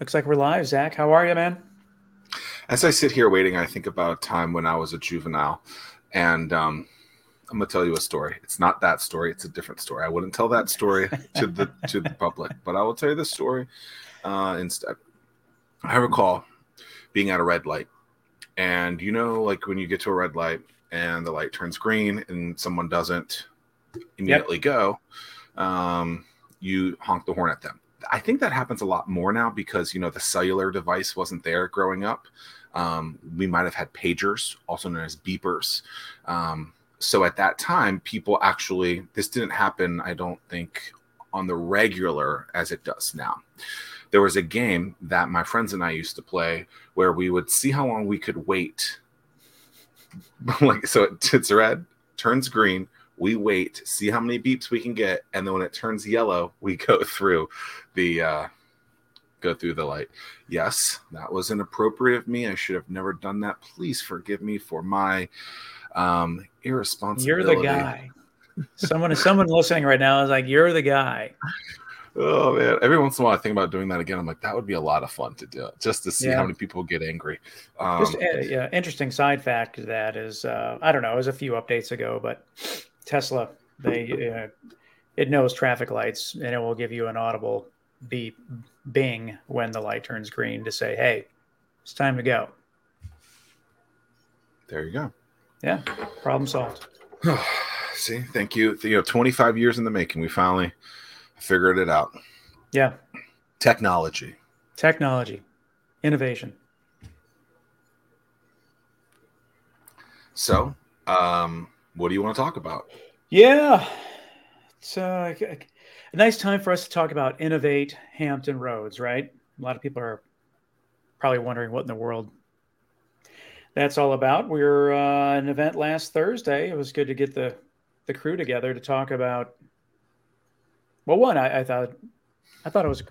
Looks like we're live, Zack. How are you, man? As I sit here waiting, I think about a time when I was a juvenile, and um, I'm gonna tell you a story. It's not that story; it's a different story. I wouldn't tell that story to the to the public, but I will tell you this story uh, instead. I recall being at a red light, and you know, like when you get to a red light and the light turns green and someone doesn't immediately yep. go, um, you honk the horn at them. I think that happens a lot more now because you know the cellular device wasn't there growing up. Um, we might have had pagers, also known as beepers. Um, so at that time, people actually this didn't happen. I don't think on the regular as it does now. There was a game that my friends and I used to play where we would see how long we could wait. like so, it, it's red, turns green, we wait, see how many beeps we can get, and then when it turns yellow, we go through the uh, go through the light. Yes, that was inappropriate of me. I should have never done that. Please forgive me for my um, irresponsibility. You're the guy. someone, someone listening right now is like, "You're the guy." Oh man! Every once in a while, I think about doing that again. I'm like, that would be a lot of fun to do, just to see yeah. how many people get angry. Um, just uh, yeah, interesting side fact that is, uh, I don't know, it was a few updates ago, but Tesla, they uh, it knows traffic lights and it will give you an audible beep, bing when the light turns green to say, "Hey, it's time to go." There you go. Yeah, problem solved. See, thank you. You know, 25 years in the making, we finally figured it out. Yeah. Technology. Technology. Innovation. So, um, what do you want to talk about? Yeah, it's uh, a nice time for us to talk about innovate Hampton Roads, right? A lot of people are probably wondering what in the world that's all about. We were uh, an event last Thursday. It was good to get the the crew together to talk about. Well, one, I, I thought I thought it was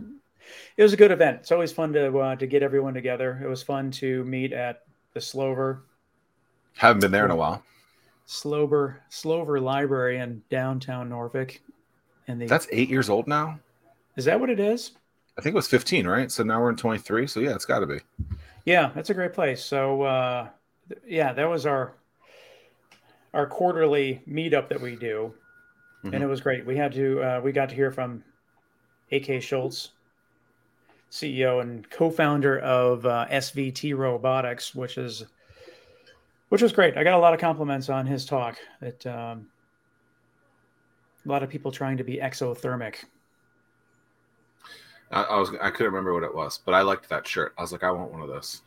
it was a good event. It's always fun to uh, to get everyone together. It was fun to meet at the Slover. Haven't been there in a while. Slover Slover Library in downtown Norfolk. And the, that's eight years old now. Is that what it is? I think it was 15, right? So now we're in 23. So yeah, it's got to be. Yeah, that's a great place. So uh, yeah, that was our our quarterly meetup that we do, mm-hmm. and it was great. We had to uh, we got to hear from A.K. Schultz, CEO and co-founder of uh, SVT Robotics, which is which was great. I got a lot of compliments on his talk. That um, a lot of people trying to be exothermic. I, I, was I couldn't remember what it was, but I liked that shirt. I was like, I want one of those.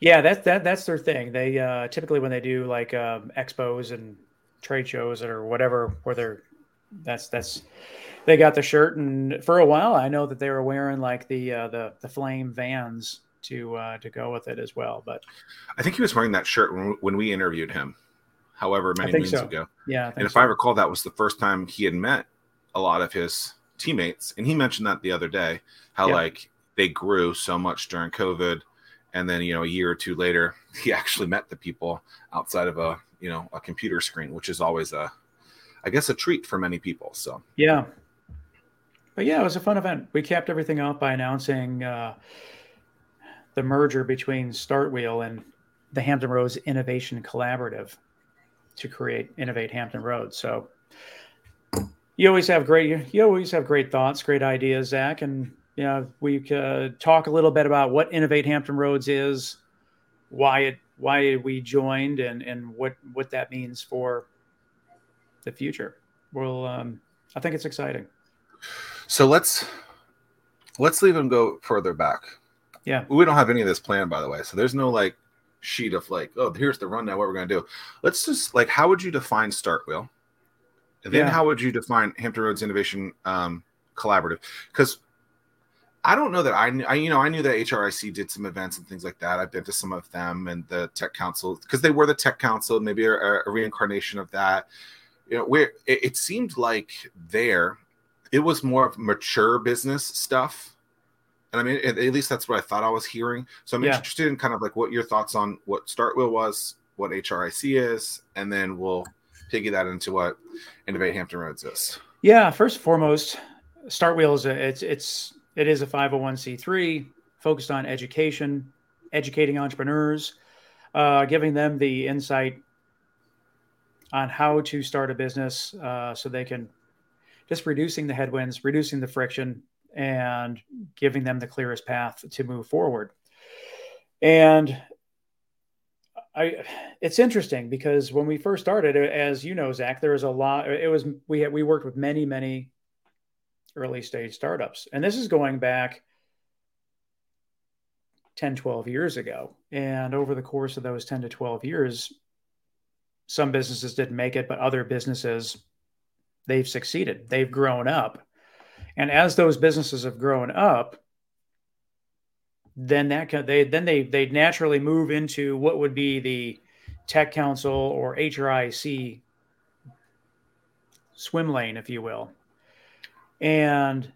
Yeah, that's that that's their thing. They uh, typically when they do like um, expos and trade shows or whatever, where they're that's that's they got the shirt and for a while I know that they were wearing like the uh, the the flame vans to uh, to go with it as well. But I think he was wearing that shirt when, when we interviewed him, however many moons so. ago. Yeah, and if so. I recall, that was the first time he had met a lot of his teammates, and he mentioned that the other day how yeah. like they grew so much during COVID, and then you know a year or two later, he actually met the people outside of a you know a computer screen, which is always a I guess a treat for many people. So yeah. But yeah, it was a fun event. We capped everything off by announcing uh, the merger between Startwheel and the Hampton Roads Innovation Collaborative to create Innovate Hampton Roads. So you always have great you always have great thoughts, great ideas, Zack, and you know we could talk a little bit about what Innovate Hampton Roads is, why it why we joined, and and what what that means for the future. Well, um, I think it's exciting. So let's let's leave and go further back. Yeah. We don't have any of this planned, by the way. So there's no like sheet of like, oh, here's the rundown, what we're going to do. Let's just like, how would you define Startwheel? And then yeah. how would you define Hampton Roads Innovation um, Collaborative? Because I don't know that I, I, you know, I knew that HRIC did some events and things like that. I've been to some of them and the Tech Council because they were the Tech Council, maybe a, a reincarnation of that. You know, where it, it seemed like there, it was more of mature business stuff and I mean, at, at, least that's what I thought I was hearing. So I'm yeah. interested in kind of like what your thoughts on what Startwheel was, what HRIC is, and then we'll piggy that into what Innovate Hampton Roads is. Yeah, first and foremost, Startwheel is a it's it's it is a 501c3. focused on education, educating entrepreneurs, uh, giving them the insight on how to start a business uh, so they can just reducing the headwinds, reducing the friction, and giving them the clearest path to move forward. And I, it's interesting because when we first started, as you know, Zack, there was a lot. It was we had, we worked with many many early stage startups, and this is going back 10, 12 years ago. And over the course of those 10 to 12 years, some businesses didn't make it, but other businesses, they've succeeded. They've grown up. And as those businesses have grown up, then that they then they they naturally move into what would be the tech council or HRIC swim lane, if you will. And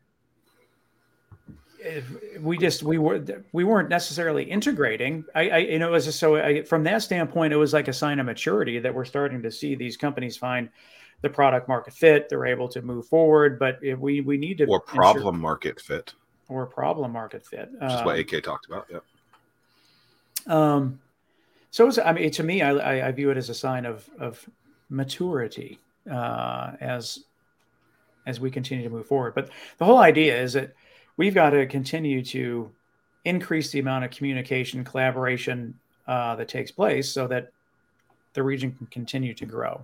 we just we were we weren't necessarily integrating. I, I you know it was just so I, from that standpoint, it was like a sign of maturity that we're starting to see these companies find the product market fit. They're able to move forward, but we we need to or problem ensure, market fit or problem market fit, which is what AK um, talked about. Yep. Um, so was, I mean, to me, I, I view it as a sign of of maturity uh, as as we continue to move forward. But the whole idea is that we've got to continue to increase the amount of communication, collaboration uh, that takes place so that the region can continue to grow.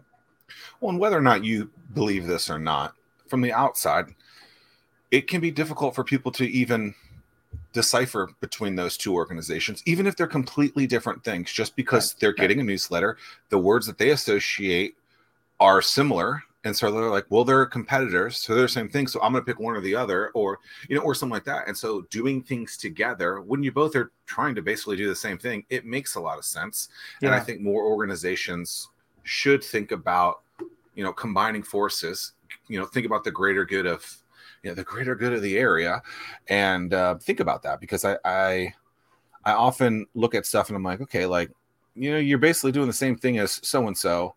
Well, and whether or not you believe this or not, from the outside, it can be difficult for people to even decipher between those two organizations, even if they're completely different things. Just because right. they're getting a newsletter, the words that they associate are similar and so they're like well they're competitors so they're the same thing so i'm going to pick one or the other or you know or something like that and so doing things together when you both are trying to basically do the same thing it makes a lot of sense yeah. and i think more organizations should think about you know combining forces you know think about the greater good of you know the greater good of the area and uh, think about that because i i i often look at stuff and i'm like okay like you know you're basically doing the same thing as so and so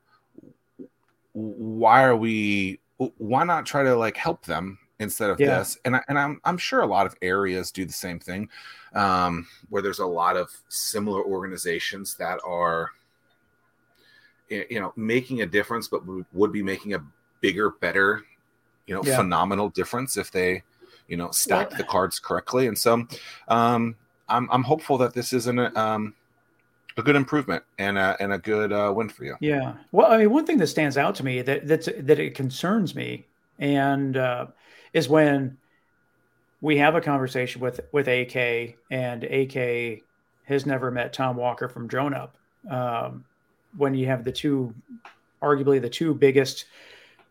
why are we why not try to like help them instead of yeah. this and I, and I'm I'm sure a lot of areas do the same thing um, where there's a lot of similar organizations that are you know making a difference but would be making a bigger better you know yeah. phenomenal difference if they you know stack the cards correctly and so um, I'm I'm hopeful that this isn't a, um, a good improvement and a, and a good uh, win for you. Yeah. Well, I mean, one thing that stands out to me that that's, that it concerns me and uh, is when we have a conversation with with AK and AK has never met Tom Walker from DroneUp. Um, when you have the two, arguably the two biggest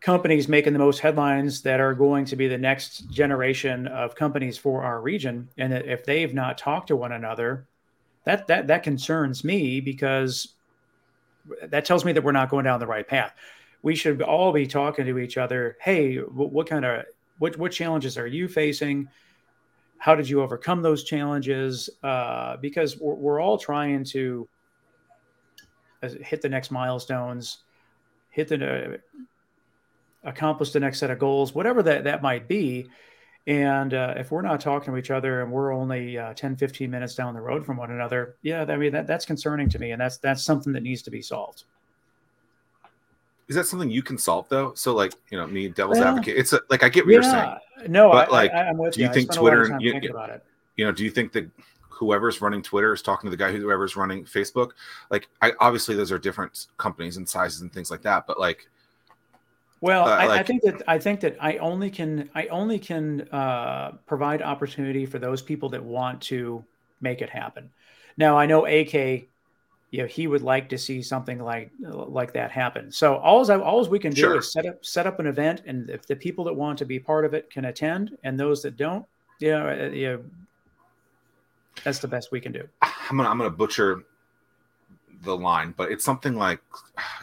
companies making the most headlines that are going to be the next generation of companies for our region, and that if they've not talked to one another that that that concerns me because that tells me that we're not going down the right path. We should all be talking to each other. Hey, what, what kind of what what challenges are you facing? How did you overcome those challenges? Uh, because we're, we're all trying to hit the next milestones, hit the uh, accomplish the next set of goals, whatever that that might be. And uh, if we're not talking to each other and we're only uh, 10, 15 minutes down the road from one another, yeah, I mean, that, that's concerning to me. And that's, that's something that needs to be solved. Is that something you can solve though? So like, you know, me devil's advocate, it's a, like, I get what yeah, you're saying. No, but I, like, I, am with do you. you think Twitter, you, you know, do you think that whoever's running Twitter is talking to the guy whoever's running Facebook? Like, I obviously those are different companies and sizes and things like that, but like, well, uh, I, like, I, think that I think that I only can I only can uh, provide opportunity for those people that want to make it happen. Now I know AK, you know, he would like to see something like like that happen. So all I all we can do sure. is set up set up an event, and if the people that want to be part of it can attend, and those that don't, you know, uh, you know that's the best we can do. I'm gonna I'm gonna butcher the line, but it's something like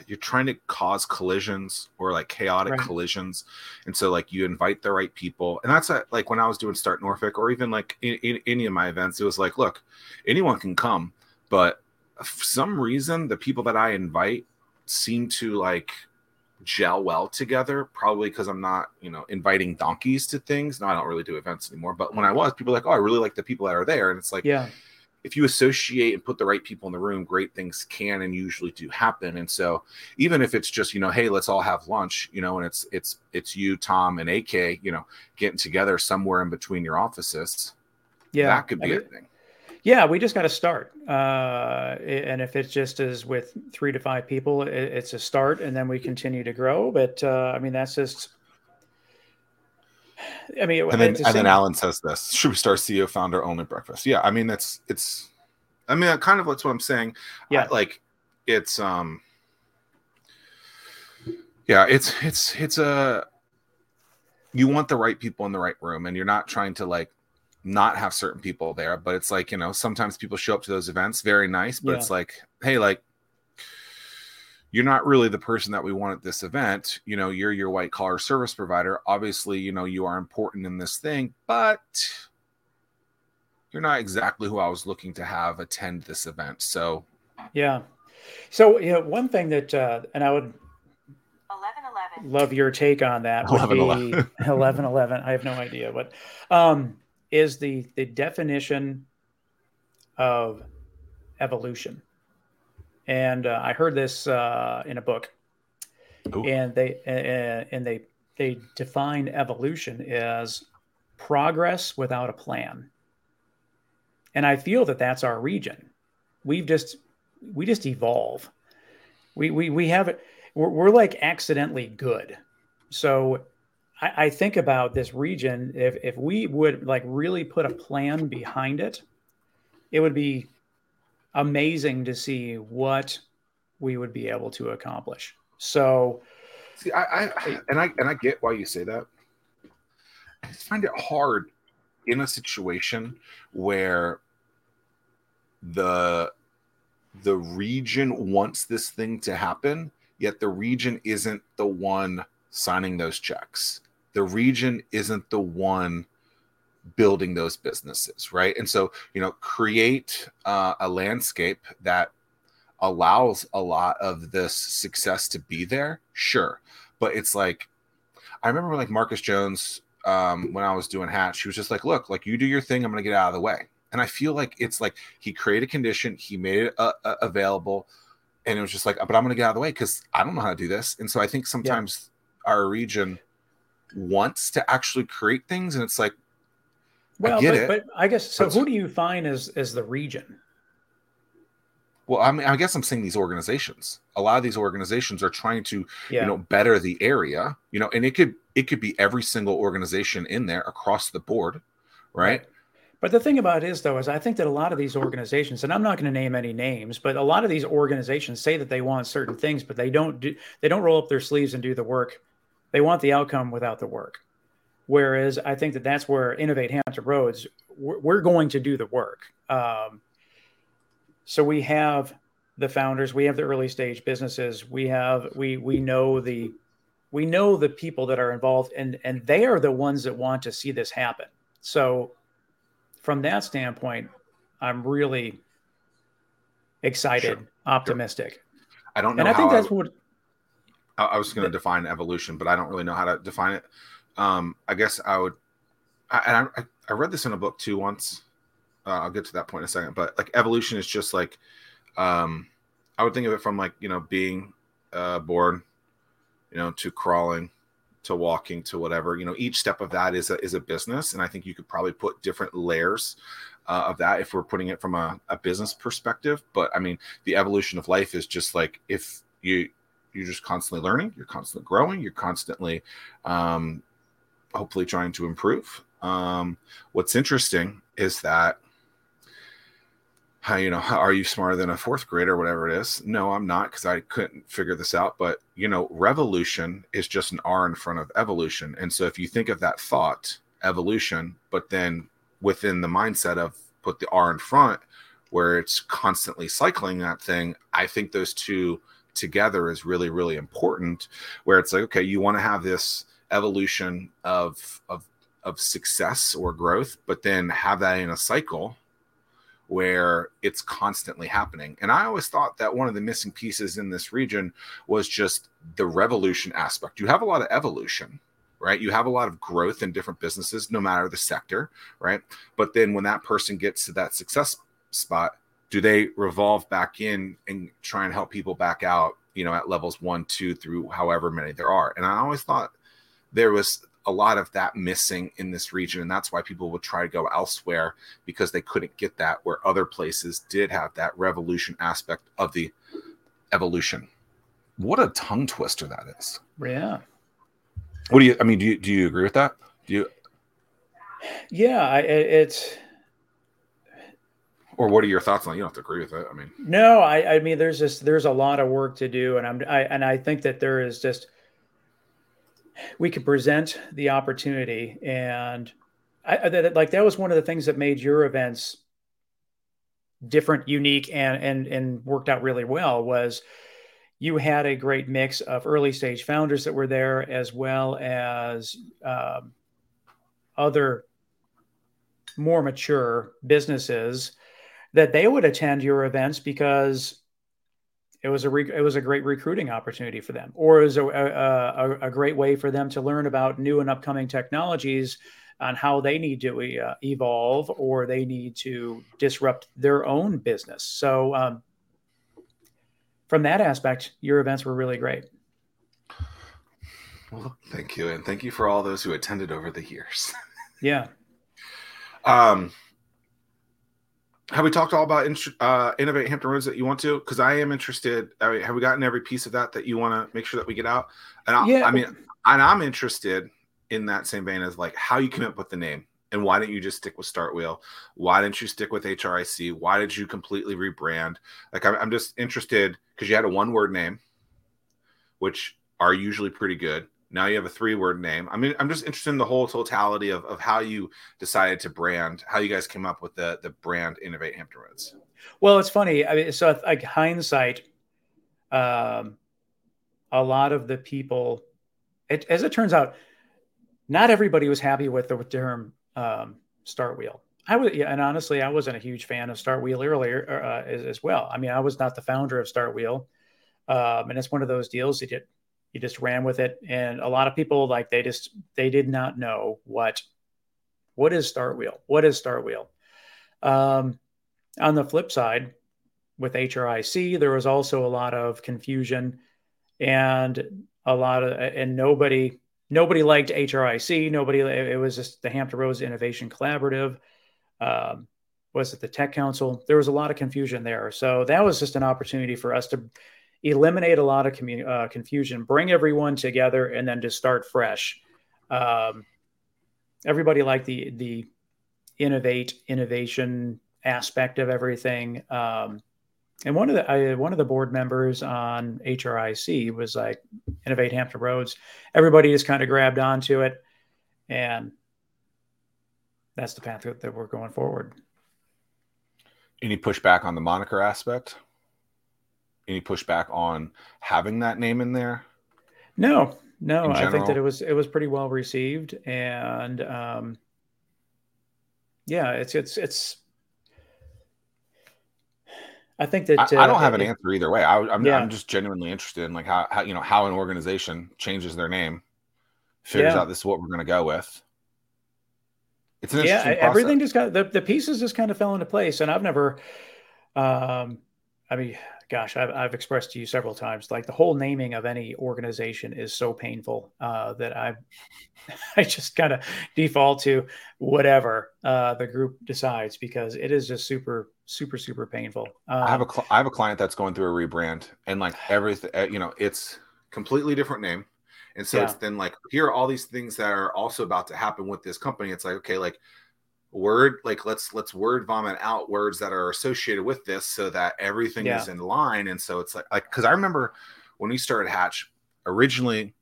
you're trying to cause collisions or like chaotic right. collisions, and so like you invite the right people, and that's a, like when I was doing Start Norfolk or even like in, in any of my events, it was like, look, anyone can come, but for some reason the people that I invite seem to like gel well together. Probably because I'm not, you know, inviting donkeys to things. No, I don't really do events anymore. But when I was, people like, oh, I really like the people that are there, and it's like, yeah. If you associate and put the right people in the room, great things can and usually do happen. And so, even if it's just you know, hey, let's all have lunch, you know, and it's it's it's you, Tom, and AK, you know, getting together somewhere in between your offices, yeah, that could be I a mean, thing. Yeah, we just got to start. Uh, and if it's just as with three to five people, it, it's a start, and then we continue to grow. But uh, I mean, that's just. I mean, And then and then Alan says this: Should we start CEO founder only breakfast? Yeah, I mean that's it's. I mean, that kind of that's what I'm saying. Yeah. I- like it's um. Yeah, it's it's it's a. You want the right people in the right room, and you're not trying to like not have certain people there, but it's like you know sometimes people show up to those events very nice, but Yeah. it's like hey like. You're not really the person that we want at this event. You know, you're your white collar service provider. Obviously, you know, you are important in this thing, but you're not exactly who I was looking to have attend this event. So Yeah. So, you know, one thing that, uh, and I would 1111. love your take on that would 11, 11 11 i have no idea but um is the the definition of evolution. And uh, i heard this uh, in a book. Ooh. and they uh, and they they define evolution as progress without a plan. And i feel that that's our region. We've just we just evolve. We we, we have it we're, we're like accidentally good. So I, I think about this region if if we would like really put a plan behind it it would be amazing to see what we would be able to accomplish so see, I, I and I and I get why you say that. I find it hard in a situation where the the region wants this thing to happen, yet the region isn't the one signing those checks. The region isn't the one building those businesses, right? And so, you know, create uh, a landscape that allows a lot of this success to be there, sure. But it's like, I remember like Marcus Jones, um, when I was doing Hatch, he was just like, look, like you do your thing, I'm going to get out of the way. And I feel like it's like he created a condition, he made it uh, uh, available, and it was just like, but I'm going to get out of the way because I don't know how to do this. And so I think sometimes our region wants to actually create things, and it's like, well get but, it. but i guess so who do you find as as the region well, I mean, I guess I'm saying these organizations. A lot of these organizations are trying to yeah you know better the area you know and it could it could be every single organization in there across the board right But the thing about it is, though, is I think that a lot of these organizations, and I'm not going to name any names, but a lot of these organizations say that they want certain things, but they don't do. They don't roll up their sleeves and do the work. They want the outcome without the work. Whereas I think that that's where Innovate Hampton Roads, we're, going to do the work. Um, so we have the founders, we have the early stage businesses, we have we we know the we know the people that are involved, and and they are the ones that want to see this happen. So from that standpoint, I'm really excited, Sure. optimistic, i don't know and I think I, that's what. I, was going to define evolution but i don't really know how to define it. Um i guess i would I, and I, I read this in a book too once. Uh, i'll get to that point in a second but like evolution is just like um i would think of it from like you know being uh born you know to crawling to walking to whatever you know each step of that is a is a business and i think you could probably put different layers uh, of that if we're putting it from a, a business perspective but i mean the evolution of life is just like if you you're just constantly learning you're constantly growing you're constantly um hopefully trying to improve. Um what's interesting is that how you know are you smarter than a fourth grader or whatever it is? No i'm not because i couldn't figure this out but you know revolution is just an r in front of evolution. And so if you think of that thought evolution but then within the mindset of put the r in front where it's constantly cycling that thing i think those two together is really really important where it's like okay you want to have this evolution of of of success or growth but then have that in a cycle where it's constantly happening. And I always thought that one of the missing pieces in this region was just the revolution aspect. You have a lot of evolution, right? You have a lot of growth in different businesses, no matter the sector, right? But then when that person gets to that success spot, do they revolve back in and try and help people back out, you know, at levels one, two, through however many there are? And I always thought there was a lot of that missing in this region and that's why people would try to go elsewhere because they couldn't get that where other places did have that revolution aspect of the evolution. What a tongue twister that is. Yeah. What do you i mean do you do you agree with that? Do you? Yeah I, it's or what are your thoughts on it? you don't have to agree with it i mean no i i mean there's just there's a lot of work to do and i'm i and i think that there is just we could present the opportunity and I, I, like that was one of the things that made your events different unique and and and worked out really well was you had a great mix of early stage founders that were there as well as um, other more mature businesses that they would attend your events because it was a re- it was a great recruiting opportunity for them, or it was a, a, a, great way for them to learn about new and upcoming technologies on how they need to uh, evolve or they need to disrupt their own business. So, um, from that aspect, your events were really great. Well, thank you, and thank you for all those who attended over the years. yeah. Um, have we talked all about uh, innovate Hampton Roads that you want to? Because I am interested. I mean, have we gotten every piece of that that you want to make sure that we get out? And I, yeah. I mean, and I'm interested in that same vein as like how you came up with the name and why didn't you just stick with Startwheel? Why didn't you stick with HRIC? Why did you completely rebrand? Like, I'm, I'm just interested because you had a one word name, which are usually pretty good. Now you have a three word name. I mean, I'm just interested in the whole totality of, of how you decided to brand, how you guys came up with the, the brand Innovate Hampton Roads. Well, it's funny. I mean, so like hindsight, um, a lot of the people, it, as it turns out, not everybody was happy with the term um, Startwheel. I was, yeah, and honestly, I wasn't a huge fan of Startwheel earlier uh, as, as, well. I mean, I was not the founder of Startwheel, um, and it's one of those deals that he just ran with it. And a lot of people like they just they did not know what what is Startwheel what is Startwheel um, on the flip side with hric there was also a lot of confusion and a lot of and nobody nobody liked hric nobody it was just the hampton roads innovation collaborative um, was it the tech council? There was a lot of confusion there. So that was just an opportunity for us to eliminate a lot of uh, confusion, bring everyone together, and then just start fresh. Um, everybody liked the the innovate innovation aspect of everything. Um, and one of the I, one of the board members on HRIC was like innovate Hampton Roads. Everybody just kind of grabbed onto it, and that's the path that we're going forward. Any pushback on the moniker aspect? Any pushback on having that name in there? No, no. I think that it was it was pretty well received, and um, yeah, it's it's it's. I think that uh, I, don't have an it, answer either way. I, am yeah. I'm just genuinely interested in like how, how you know how an organization changes their name, figures yeah. out this is what we're going to go with. It's an interesting. yeah, everything just got the, the pieces just kind of fell into place, and I've never, um, I mean, gosh, I've, I've expressed to you several times, like the whole naming of any organization is so painful uh, that I, I just kind of default to whatever uh, the group decides because it is just super, super, super painful. Um, I have a um, cl- I have a client that's going through a rebrand, and like everything, uh, you know, it's completely different name. And so yeah. it's then like here are all these things that are also about to happen with this company. It's like okay, like word like let's let's word vomit out words that are associated with this so that everything yeah. is in line. And so it's like like because i remember when we started hatch originally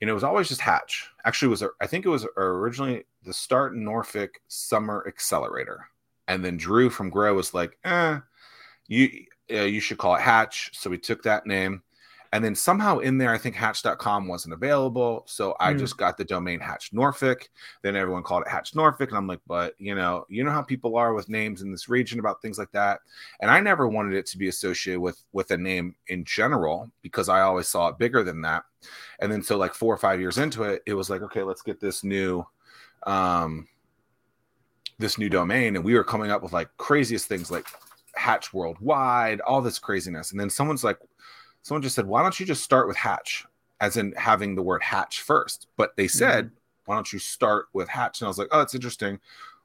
and it was always just hatch. Actually was i think it was originally the start norfolk summer accelerator. And then drew from grow was like eh you uh, you should call it hatch. So we took that name And then somehow in there, I think hatch.com wasn't available. So I Hmm. just got the domain Hatch Norfolk. Then everyone called it Hatch Norfolk. And I'm like, but you know, you know how people are with names in this region about things like that. And I never wanted it to be associated with with a name in general because I always saw it bigger than that. And then so like four or five years into it, it was like, okay, let's get this new um this new domain. And we were coming up with like craziest things like Hatch Worldwide, all this craziness. And then someone's like, someone just said, why don't you just start with Hatch, as in having the word Hatch first? But they said, why don't you start with Hatch? And I was like, oh, that's interesting.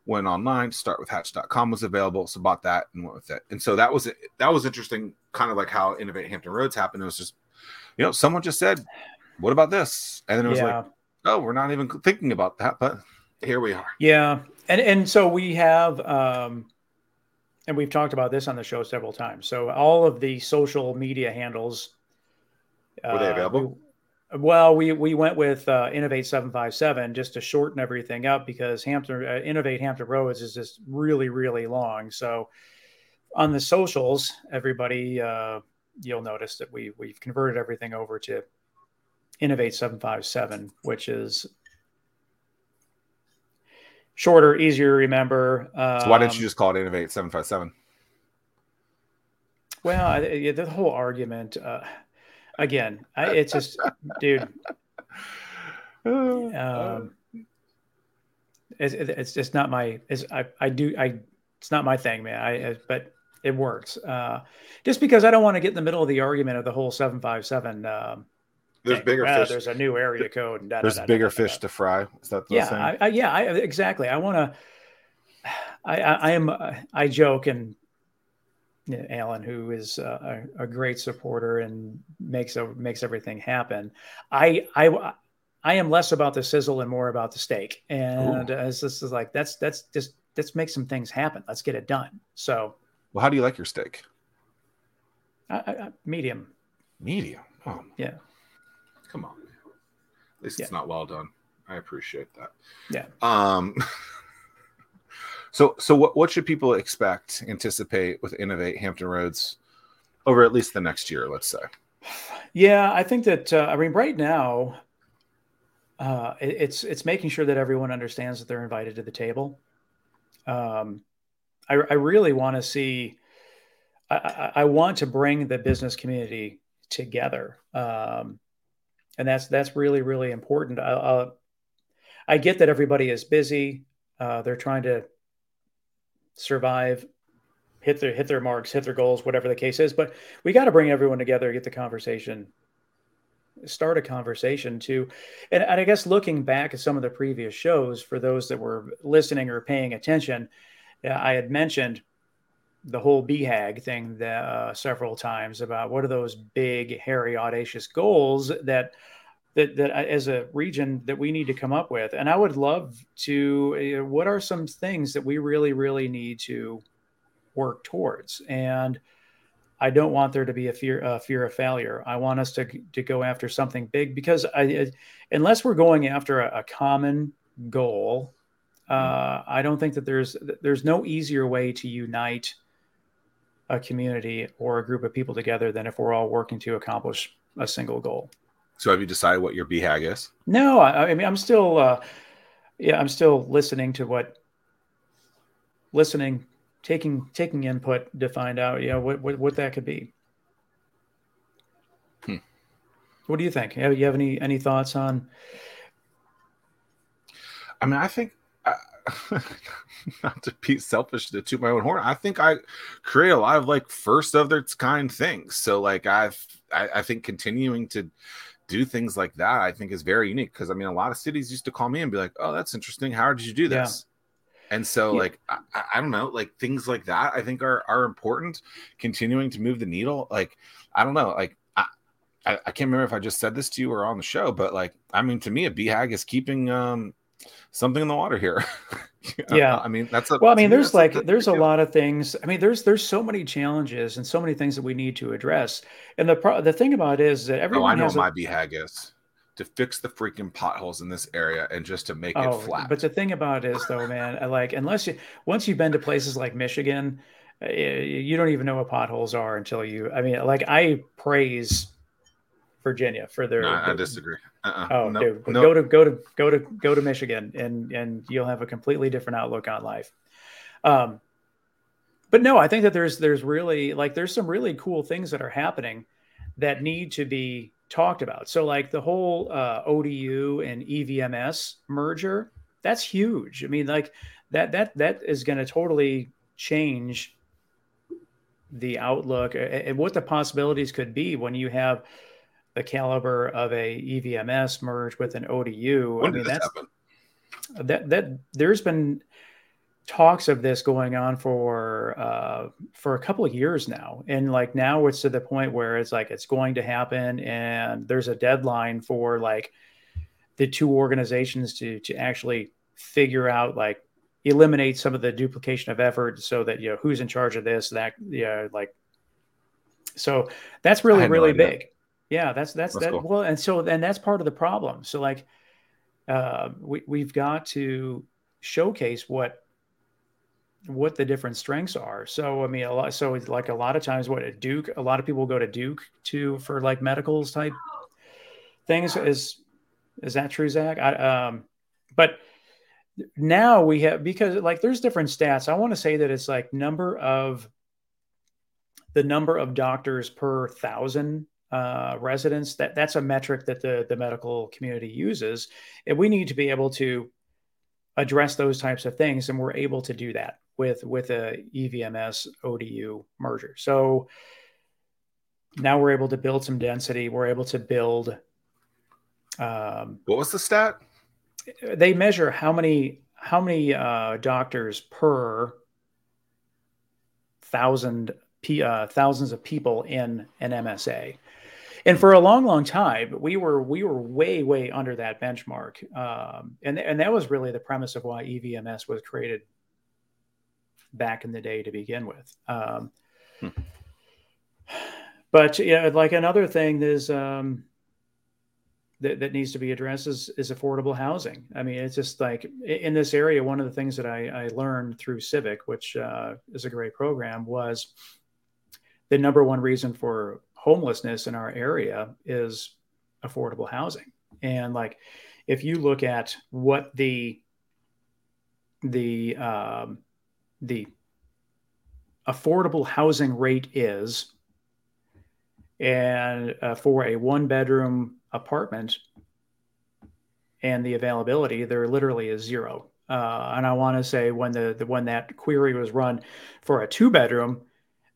Went online, start with hatch.com was available. So bought that and went with it. And so that was that was interesting, kind of like how Innovate Hampton Roads happened. It was just, you know, someone just said, What about this? And then it was yeah. like, Oh, we're not even thinking about that, but here we are. Yeah, and and so we have, um, and we've talked about this on the show several times. So all of the social media handles Were they uh, available? we- well, we we went with uh, Innovate seven five seven just to shorten everything up because Hampton uh, Innovate Hampton Roads is just really really long. So on the socials, everybody uh, you'll notice that we we've converted everything over to Innovate seven five seven, which is shorter, easier to remember. Um, So why didn't you just call it Innovate 757? Well, I, yeah, the whole argument. Uh, again, I, it's just, dude. Um, it's, it's just not my. It's, I I do I. It's not my thing, man. I I- but it works. Uh, just because I don't want to get in the middle of the argument of the whole seven five seven. Um, There's bigger Well, fish. There's a new area code. And da, There's da, da, bigger fish to fry. Is that the yeah? I, I, yeah I, exactly i want to I, I i am uh, i joke and you know, alan who is uh, a, a great supporter and makes a, makes everything happen i i i am less about the sizzle and more about the steak and uh, it's just like that's that's just let's make some things happen let's get it done so well, how do you like your steak? I, I- medium Medium. Oh, yeah come on. At least it's not well done. I appreciate that. Yeah. Um. so, so what what should people expect, anticipate with Innovate Hampton Roads over at least the next year? Let's say. Yeah, I think that uh, I mean right now, uh, it- it's it's making sure that everyone understands that they're invited to the table. Um, I, I really want to see. I, I, I want to bring the business community together, um, and that's that's really really important. I, I, get that everybody is busy. Uh, they're trying to survive, hit their hit their marks, hit their goals, whatever the case is. But we got to bring everyone together, get the conversation, start a conversation to, and, and I guess looking back at some of the previous shows for those that were listening or paying attention, uh, I had mentioned the whole BHAG thing that, uh, several times about what are those big, hairy, audacious goals that that that I- as a region that we need to come up with. And I would love to. Uh, what are some things that we really, really need to work towards? And I don't want there to be a fear, a fear of failure. I want us to to go after something big because I, unless we're going after a, a common goal, uh, I don't think that there's there's no easier way to unite a community or a group of people together than if we're all working to accomplish a single goal. So, have you decided what your BHAG is? No, I, I mean I'm still, uh, yeah, I'm still listening to what, listening, taking taking input to find out, you know, what what, what that could be. Hmm. What do you think? Have you have any any thoughts on? I mean, I think. Not to be selfish to toot my own horn, I think I create a lot of like first of its kind things. So like I've I, I think continuing to do things like that I think is very unique because I mean a lot of cities used to call me and be like, "Oh, that's interesting. How did you do Yeah. this?" And so Yeah. like I, I- I don't know, like things like that I think are are important. Continuing to move the needle, like I don't know, like I I, I can't remember if I just said this to you or on the show, but like I mean to me a BHAG is keeping um something in the water here. Yeah. I mean that's a Well, I mean, there's that's a- like there's a lot of things. I mean, there's there's so many challenges and so many things that we need to address. And the pro- the thing about it is that everyone. Oh, I know has what a, my BHAG is to fix the freaking potholes in this area and just to make Oh, it flat. but the thing about it is, though, man, like unless you once you've been to places like Michigan, uh, you don't even know what potholes are until you. I mean, like I praise Virginia for their. No, I their- disagree. Uh-uh. Oh, no, dude, no. go to go to go to go to Michigan, and and you'll have a completely different outlook on life. Um, but no, I think that there's there's really like there's some really cool things that are happening that need to be talked about. So like the whole uh, ODU and EVMS merger, that's huge. I mean, like that that that is going to totally change the outlook and what the possibilities could be when you have the caliber of a EVMS merge with an ODU. When I mean, did that's happen? that that there's been talks of this going on for uh for a couple of years now and like now it's to the point where it's like it's going to happen and there's a deadline for like the two organizations to to actually figure out like eliminate some of the duplication of effort so that you know who's in charge of this that yeah like so that's really no really idea. big yeah that's that's, That's that cool. well and so and that's part of the problem. So like uh, we, we've got to showcase what what the different strengths are. So i mean a lot so it's like a lot of times what at duke a lot of people go to duke to for like medicals type things. Is is that true zach? I, um but now we have because like there's different stats. I want to say that it's like number of the number of doctors per thousand uh, residents that that's a metric that the the medical community uses and we need to be able to address those types of things and we're able to do that with with a evms odu merger so now we're able to build some density we're able to build um, What was the stat? they measure how many how many uh, doctors per thousand p uh, thousands of people in an MSA. And for a long, long time, we were we were way, way under that benchmark, um, and and that was really the premise of why EVMS was created back in the day to begin with. Um, Hmm. But yeah, like another thing is um, that, that needs to be addressed is, is affordable housing. I mean, it's just like in this area, one of the things that I, I learned through Civic, which uh, is a great program, was the number one reason for homelessness in our area is affordable housing. And like, if you look at what the the um, the affordable housing rate is, and uh, for a one bedroom apartment and the availability, there literally is zero. Uh, and I want to say when the, the when that query was run for a two bedroom,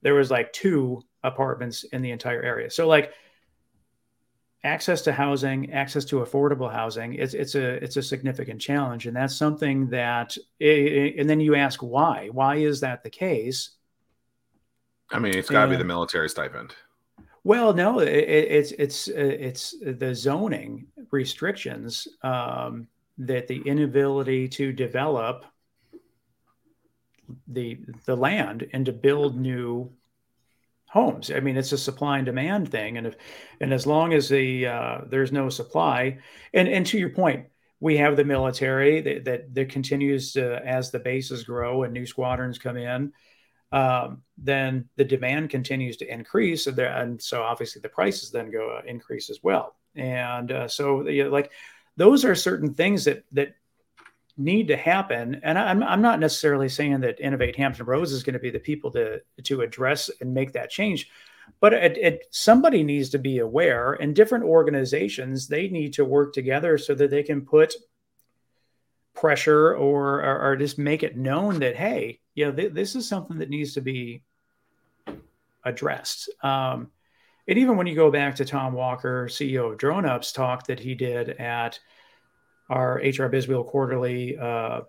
there was like two apartments in the entire area. So like access to housing, access to affordable housing, it's it's a it's a significant challenge, and that's something that. And then you ask why? Why is that the case? I mean, it's got to be the military stipend. Well, no, it, it- it's it's it's the zoning restrictions um, that the inability to develop the the land and to build new homes. I mean, it's a supply and demand thing, and if and as long as the uh, there's no supply, and and to your point, we have the military that that, that continues to, as the bases grow and new squadrons come in um, then the demand continues to increase, and, there, and so obviously the prices then go uh, increase as well. And uh, so, you know, like those are certain things that that need to happen. And I, I'm I'm not necessarily saying that Innovate Hampton Roads is going to be the people to to address and make that change, but it, it somebody needs to be aware, and different organizations they need to work together so that they can put pressure or, or or just make it known that hey you know th- this is something that needs to be addressed um, and even when you go back to tom walker ceo of drone ups talk that he did at our hr bizwheel quarterly uh,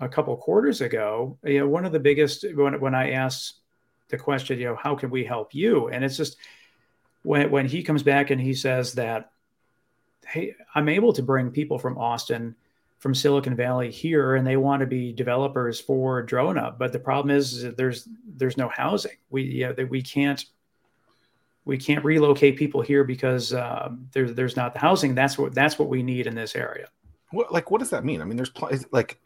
a couple quarters ago you know one of the biggest when, when i asked the question you know how can we help you and it's just when, when he comes back and he says that hey i'm able to bring people from austin from Silicon Valley here, and they want to be developers for DroneUp. But the problem is, that there's there's no housing. We yeah, that we can't we can't relocate people here because um, there's there's not the housing. That's what that's what we need in this area. What like what does that mean? I mean, there's pl- is- like,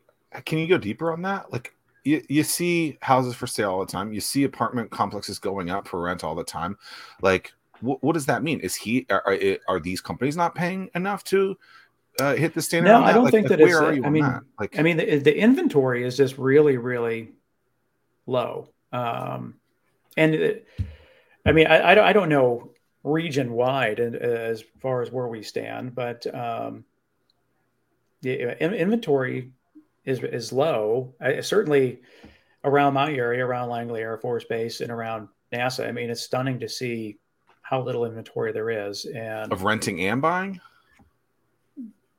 can you go deeper on that? Like, you, you see houses for sale all the time. You see apartment complexes going up for rent all the time. Like, what, what does that mean? Is he are, are, are these companies not paying enough to uh, hit the standard? No, I don't like, think like, that where it's. are you I mean, that? Like, I mean, the, the inventory is just really, really low. Um, and it, I mean, I, I don't, I don't know region wide as far as where we stand, but um, the inventory is is low. I, certainly around my area, around Langley Air Force Base, and around NASA. I mean, it's stunning to see how little inventory there is, and of renting and buying.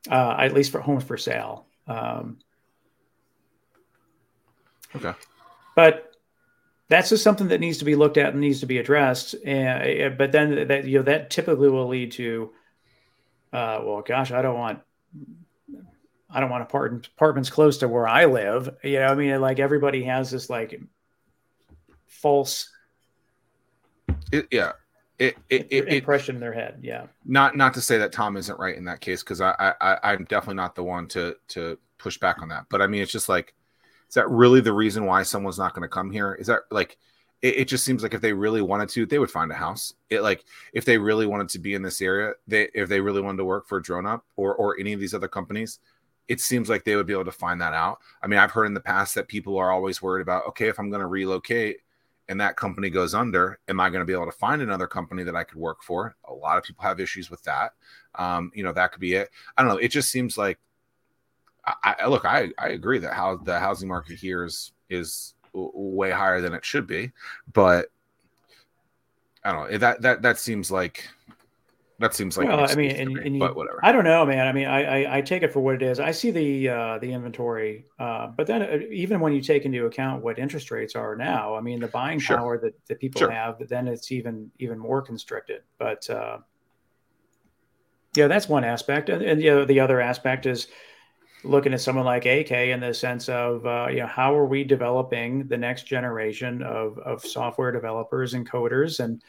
uh, at least for homes for sale. Um, Okay. but that's just something that needs to be looked at and needs to be addressed. And but then that you know that typically will lead to, uh, well, gosh, I don't want, I don't want apartments apartments close to where I live. You know, I mean, like everybody has this like false It, yeah. It, it, it, impression in their head. Yeah, not not to say that Tom isn't right in that case because I, I I- I'm definitely not the one to to push back on that. But I mean, it's just like, is that really the reason why someone's not going to come here? Is that like, it, it just seems like if they really wanted to, they would find a house. It like if they really wanted to be in this area, they if they really wanted to work for DroneUp or or any of these other companies, it seems like they would be able to find that out. I mean, I've heard in the past that people are always worried about, okay, if I'm going to relocate and that company goes under, am I going to be able to find another company that I could work for? A lot of people have issues with that. Um, you know, that could be it. I don't know. It just seems like, I, I look, I, I agree that how the housing market here is is way higher than it should be, but I don't know. That that that seems like that seems like. well, I mean, and, me, and you, but whatever. I don't know, man. I mean, I, I I take it for what it is. I see the uh, the inventory, uh, but then uh, even when you take into account what interest rates are now, I mean, the buying Sure. power that, that people Sure. have, then it's even even more constricted. But uh, yeah, that's one aspect, and, and you know, the other aspect is looking at someone like AK in the sense of uh, you know how are we developing the next generation of of software developers and coders and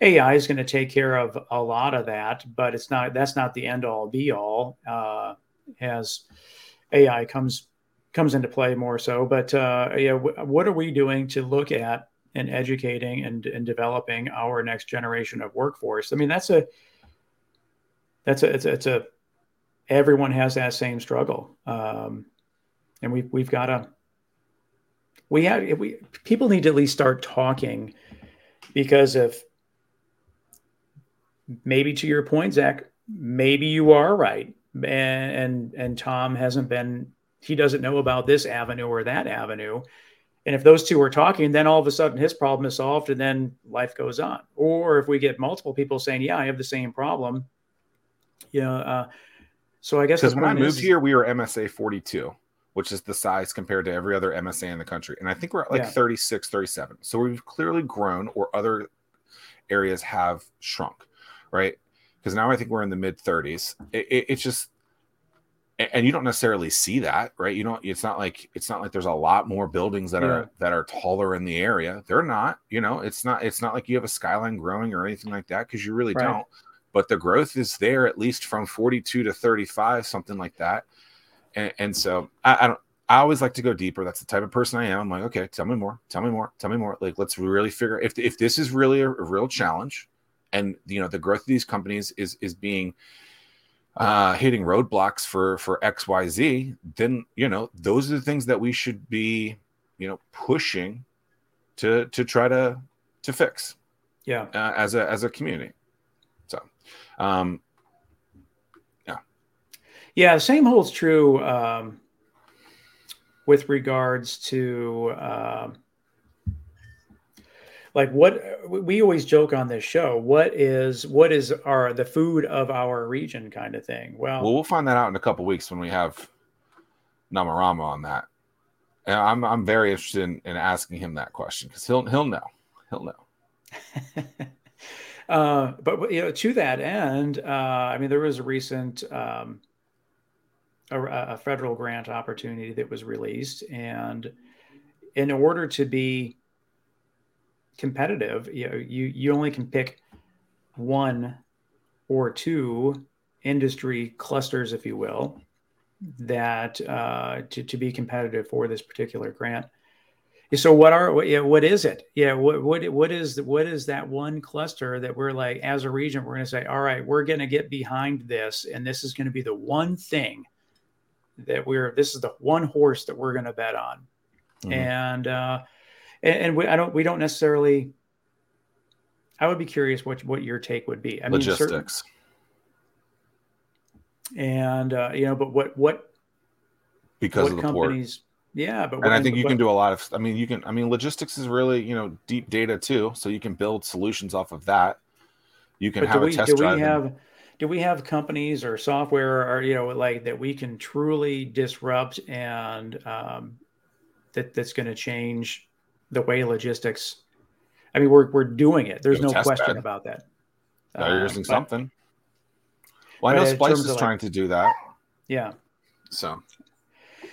AI is going to take care of a lot of that, but it's not. That's not the end all be all. Uh, as AI comes comes into play more so, but uh, yeah, w- what are we doing to look at and educating and, and developing our next generation of workforce? I mean, that's a that's a it's a, it's a everyone has that same struggle, um, and we've we've got to we have we people need to at least start talking because if maybe to your point, Zack, maybe you are right. And, and and Tom hasn't been he doesn't know about this avenue or that avenue. And if those two are talking, then all of a sudden his problem is solved and then life goes on. Or if we get multiple people saying, Yeah, I have the same problem, you know, uh, so I guess Because when I moved is- here, we were MSA 42, which is the size compared to every other MSA in the country. And I think we're at like Yeah. 36, 37. So we've clearly grown, or other areas have shrunk, right? Because now I think we're in the mid 30s. It, it, it's just, and you don't necessarily see that, right? You don't. It's not like it's not like there's a lot more buildings that Yeah. are that are taller in the area. They're not. You know, it's not. It's not like you have a skyline growing or anything like that because you really Right. don't but the growth is there at least from 42 to 35 something like that and, and so I, I don't i always like to go deeper that's the type of person i am i'm like okay tell me more tell me more tell me more like let's really figure if, if this is really a, a real challenge and you know the growth of these companies is is being uh hitting roadblocks for for xyz then you know those are the things that we should be you know pushing to to try to to fix yeah. uh, as a as a community. So, um, Yeah, the same holds true um, with regards to um, like what we always joke on this show. What is what is our the food of our region kind of thing? Well, well, we'll find that out in a couple weeks when we have Namarama on that. And I'm I'm very interested in, in asking him that question because he'll he'll know he'll know. uh, but you know, to that end, uh, I mean, there was a recent um, a, a federal grant opportunity that was released, and in order to be competitive, you know, you you only can pick one or two industry clusters, if you will, that uh, to to be competitive for this particular grant. So what are what, yeah, what is it? Yeah, what what what is what is that one cluster that we're like as a region we're going to say, all right, we're going to get behind this, and this is going to be the one thing that we're this is the one horse that we're going to bet on, mm-hmm. and uh, and, and we I don't we don't necessarily. I would be curious what what your take would be. I Logistics. Mean, certain, and uh, you know, but what what because what of the companies? Port. Yeah, but and I think you can do a lot of. I mean, you can. I mean, logistics is really you know deep data too, so you can build solutions off of that. You can have we, a test do drive. We have, do we have companies or software or you know like that we can truly disrupt and um, that that's going to change the way logistics? I mean, we're we're doing it. There's no question bed. about that. They're uh, using but, something. Well, I know Splice is trying like, to do that. Yeah. So.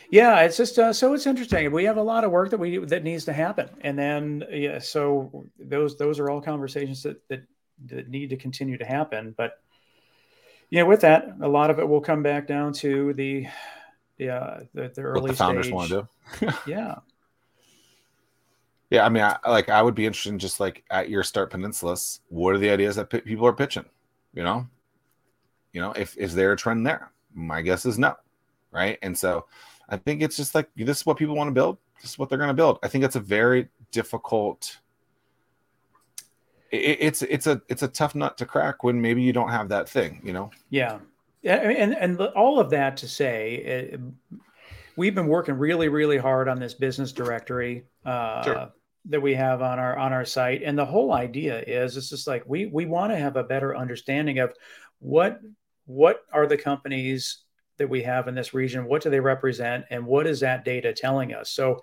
Yeah, it's just uh, so it's interesting. We have a lot of work that we that needs to happen, and then yeah, so those those are all conversations that that, that need to continue to happen. But you know, with that, a lot of it will come back down to the yeah the, the early what the founders stage. want to do. yeah. Yeah, I mean, I, like I would be interested in just like at your start peninsulas, what are the ideas that p- people are pitching? You know, you know, if is there a trend there? My guess is no, right? And so I think it's just like this is what people want to build. This is what they're going to build. I think it's a very difficult. It, it's it's a it's a tough nut to crack when maybe you don't have that thing, you know. Yeah, and and all of that to say, it, we've been working really really hard on this business directory. Uh, sure that we have on our on our site and the whole idea is it's just like we we want to have a better understanding of what what are the companies that we have in this region? What do they represent? And what is that data telling us? So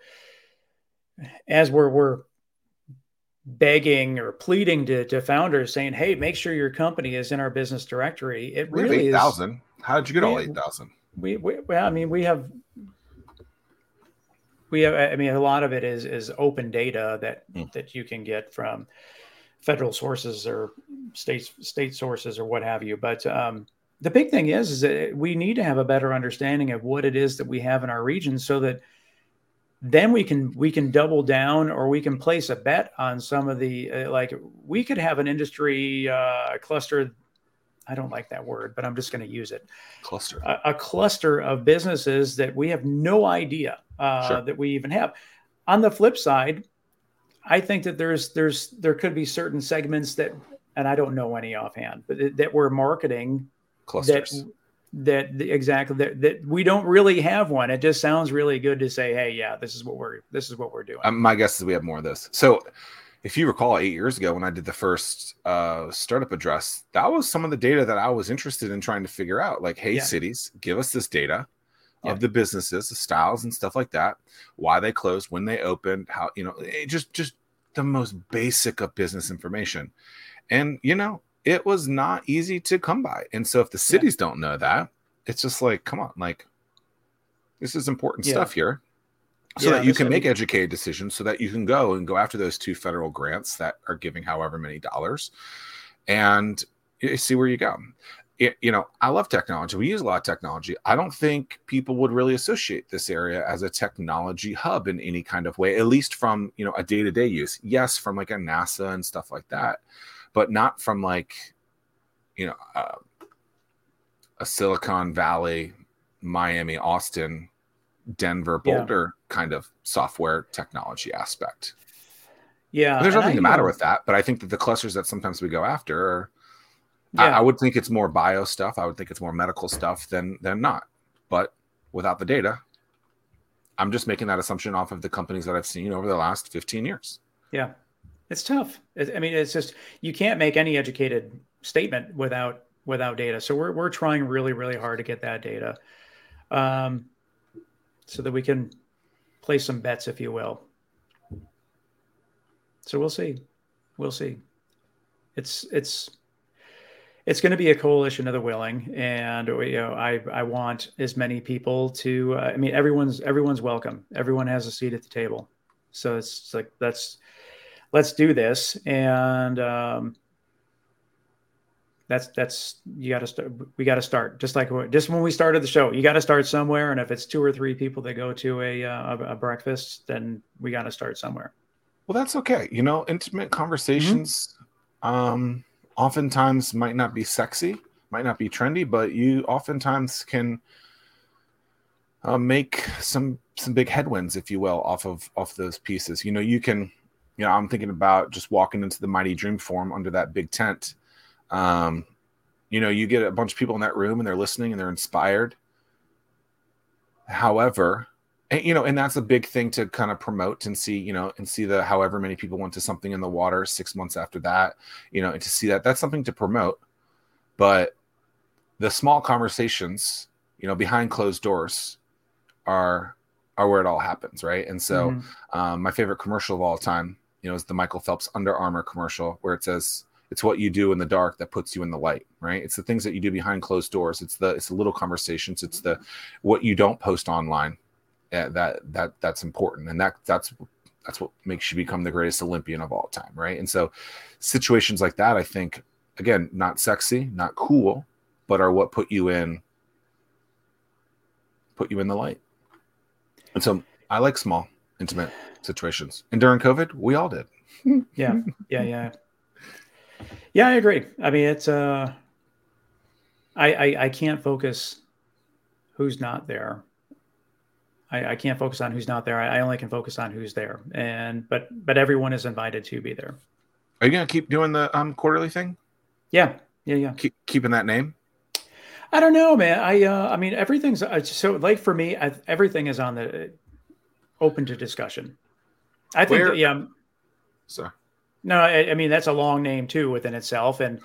as we're, we're begging or pleading to, to founders saying, Hey, make sure your company is in our business directory. It we really 8,000. How did you get we, all 8,000? We, we, well, I mean, we have, we have, I mean, a lot of it is, is open data that, mm. that you can get from federal sources or state, state sources or what have you. But, um, the big thing is, is that we need to have a better understanding of what it is that we have in our region so that then we can we can double down or we can place a bet on some of the uh, like we could have an industry uh, cluster i don't like that word but i'm just going to use it cluster a, a, cluster of businesses that we have no idea uh, sure. that we even have on the flip side i think that there's there's there could be certain segments that and i don't know any offhand but that we're marketing clusters. That, that exactly that, that we don't really have one. It just sounds really good to say, "Hey, yeah, this is what we're this is what we're doing." Um, my guess is we have more of this. So, if you recall, eight years ago when I did the first uh, startup address, that was some of the data that I was interested in trying to figure out. Like, hey, yeah. cities, give us this data of the businesses, the styles, and stuff like that. Why they closed, when they opened, how you know, just just the most basic of business information. And you know, it was not easy to come by. And so if the cities yeah. don't know that, it's just like, come on, like this is important yeah. stuff here. So yeah, that you can make educated decisions so that you can go and go after those two federal grants that are giving however many dollars and see where you go. It, you know, I love technology. We use a lot of technology. I don't think people would really associate this area as a technology hub in any kind of way, at least from, you know, a day to day use. Yes, from like a NASA and stuff like that but not from like you know uh, a Silicon Valley, Miami, Austin, Denver, Boulder yeah. kind of software technology aspect. Yeah, there's nothing the matter with that, but I think that the clusters that sometimes we go after are. Yeah. I, I would think it's more bio stuff. I would think it's more medical stuff than than not. But without the data, I'm just making that assumption off of the companies that I've seen over the last 15 years. Yeah. It's tough. I mean, it's just you can't make any educated statement without without data. So we're we're trying really really hard to get that data, um, so that we can place some bets, if you will. So we'll see, we'll see. It's it's it's going to be a coalition of the willing, and you know, I I want as many people to. Uh, I mean, everyone's everyone's welcome. Everyone has a seat at the table. So it's like that's let's do this. And um, that's that's you got to start. We got to start just like just when we started the show. You got to start somewhere, and if it's two or three people that go to a uh, a, breakfast, then we got to start somewhere. Well, that's okay. You know, intimate conversations mm-hmm. um, oftentimes might not be sexy, might not be trendy, but you oftentimes can uh, make some some big headwinds, if you will, off of off those pieces. You know, you can. You know, I'm thinking about just walking into the Mighty Dream Forum under that big tent um, you know, you get a bunch of people in that room and they're listening and they're inspired. However, and, you know, and that's a big thing to kind of promote and see, you know, and see the however many people went to something in the water six months after that, you know, and to see that that's something to promote. But the small conversations, you know, behind closed doors are are where it all happens, right? And so, mm-hmm. um, my favorite commercial of all time, you know, is the Michael Phelps Under Armour commercial where it says, it's what you do in the dark that puts you in the light right it's the things that you do behind closed doors it's the it's the little conversations it's the what you don't post online that that that's important. And that that's that's what makes you become the greatest olympian of all time right? And so situations like that i think again not sexy not cool but are what put you in put you in the light. And so i like small intimate situations. And during covid we all did. Yeah yeah yeah. Yeah, I agree. I mean, it's uh, I I, I can't focus who's not there. I, I can't focus on who's not there. I, I only can focus on who's there. And but but everyone is invited to be there. Are you gonna keep doing the um quarterly thing? Yeah, yeah, yeah. Keep keeping that name. I don't know, man. I uh, I mean, everything's uh, so like for me, I, everything is on the open to discussion. I think, that, yeah. Sorry. No, I, I, mean that's a long name too within itself, and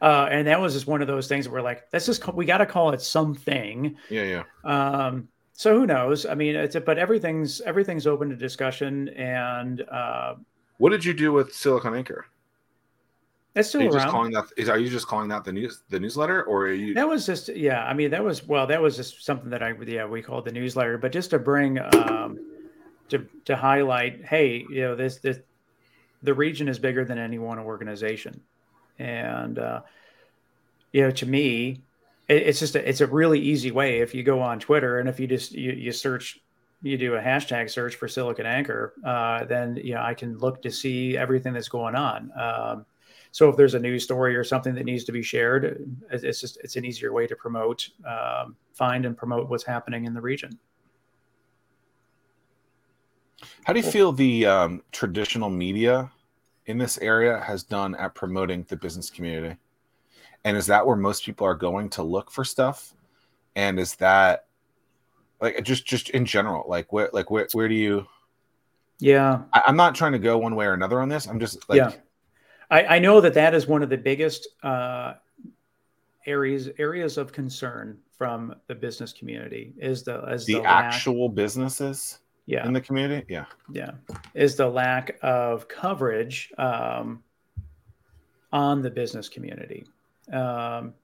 uh, and that was just one of those things where like, let's just we got to call it something. Yeah, yeah. Um, so who knows? I mean, it's a, but everything's everything's open to discussion. And uh, what did you do with Silicon Anchor? It's still are you around. Just calling that is are you just calling that the news the newsletter or are you? That was just yeah. I mean, that was well, that was just something that I yeah we called the newsletter, but just to bring um, to to highlight, hey, you know this this the region is bigger than any one organization, and uh, you know, to me, it's just a, it's a really easy way if you go on Twitter and if you just you, you search you do a hashtag search for Silicon Anchor, uh, then you know I can look to see everything that's going on. Um, so if there's a news story or something that needs to be shared, it's just it's an easier way to promote, um, find and promote what's happening in the region. How do you feel the um, traditional media in this area has done at promoting the business community? And is that where most people are going to look for stuff? And is that like just just in general, like where like where where do you? Yeah, I, am not trying to go one way or another on this. I'm just like, yeah, I, I know that that is one of the biggest uh, areas areas of concern from the business community is the as the, the actual lack, businesses yeah in the community yeah yeah is the lack of coverage um, on the business community um,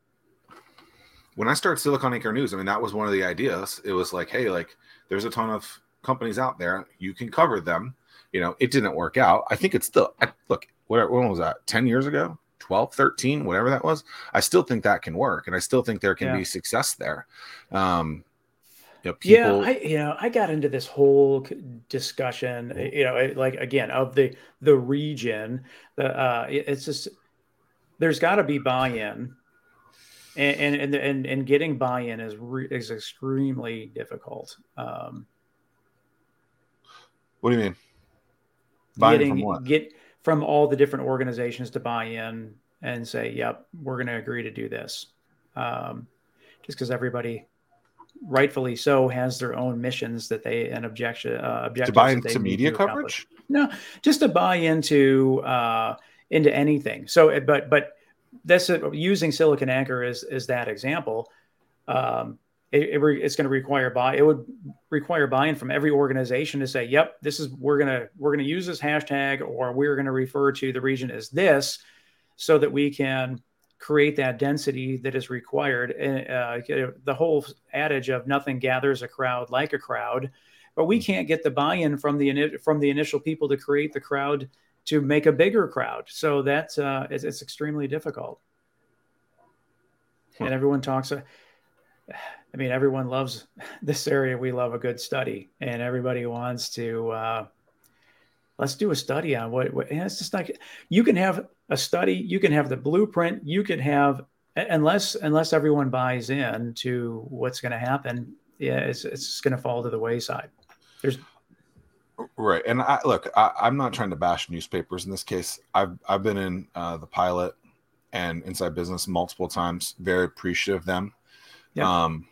when i started silicon anchor news i mean that was one of the ideas it was like hey like there's a ton of companies out there you can cover them you know it didn't work out i think it's still look what when was that 10 years ago 12 13 whatever that was i still think that can work and i still think there can yeah. be success there um you know, people... Yeah, I you know I got into this whole discussion. You know, like again of the the region. The uh, it's just there's got to be buy-in, and and and and getting buy-in is re- is extremely difficult. Um, what do you mean? Buy-in getting, from what? Get from all the different organizations to buy in and say, "Yep, we're going to agree to do this." Um, just because everybody rightfully so, has their own missions that they and objection uh, objectives to buy into media coverage. No, just to buy into uh, into anything. So, but but that's a, using Silicon Anchor is is that example. Um, it, it re, it's going to require buy. It would require buy-in from every organization to say, "Yep, this is we're gonna we're gonna use this hashtag, or we're to refer to the region as this, so that we can." create that density that is required. And Uh, the whole adage of nothing gathers a crowd like a crowd, but we can't get the buy-in from the from the initial people to create the crowd to make a bigger crowd. So that's uh, it's, it's extremely difficult. and everyone talks. I mean, everyone loves this area. We love a good study, and everybody wants to. Uh, let's do a study on what, what it's just like you can have a study you can have the blueprint you can have unless unless everyone buys in to what's going to happen yeah it's, it's going to fall to the wayside there's right and i look I, am not trying to bash newspapers in this case i've i've been in uh, the pilot and inside business multiple times very appreciative of them yep. um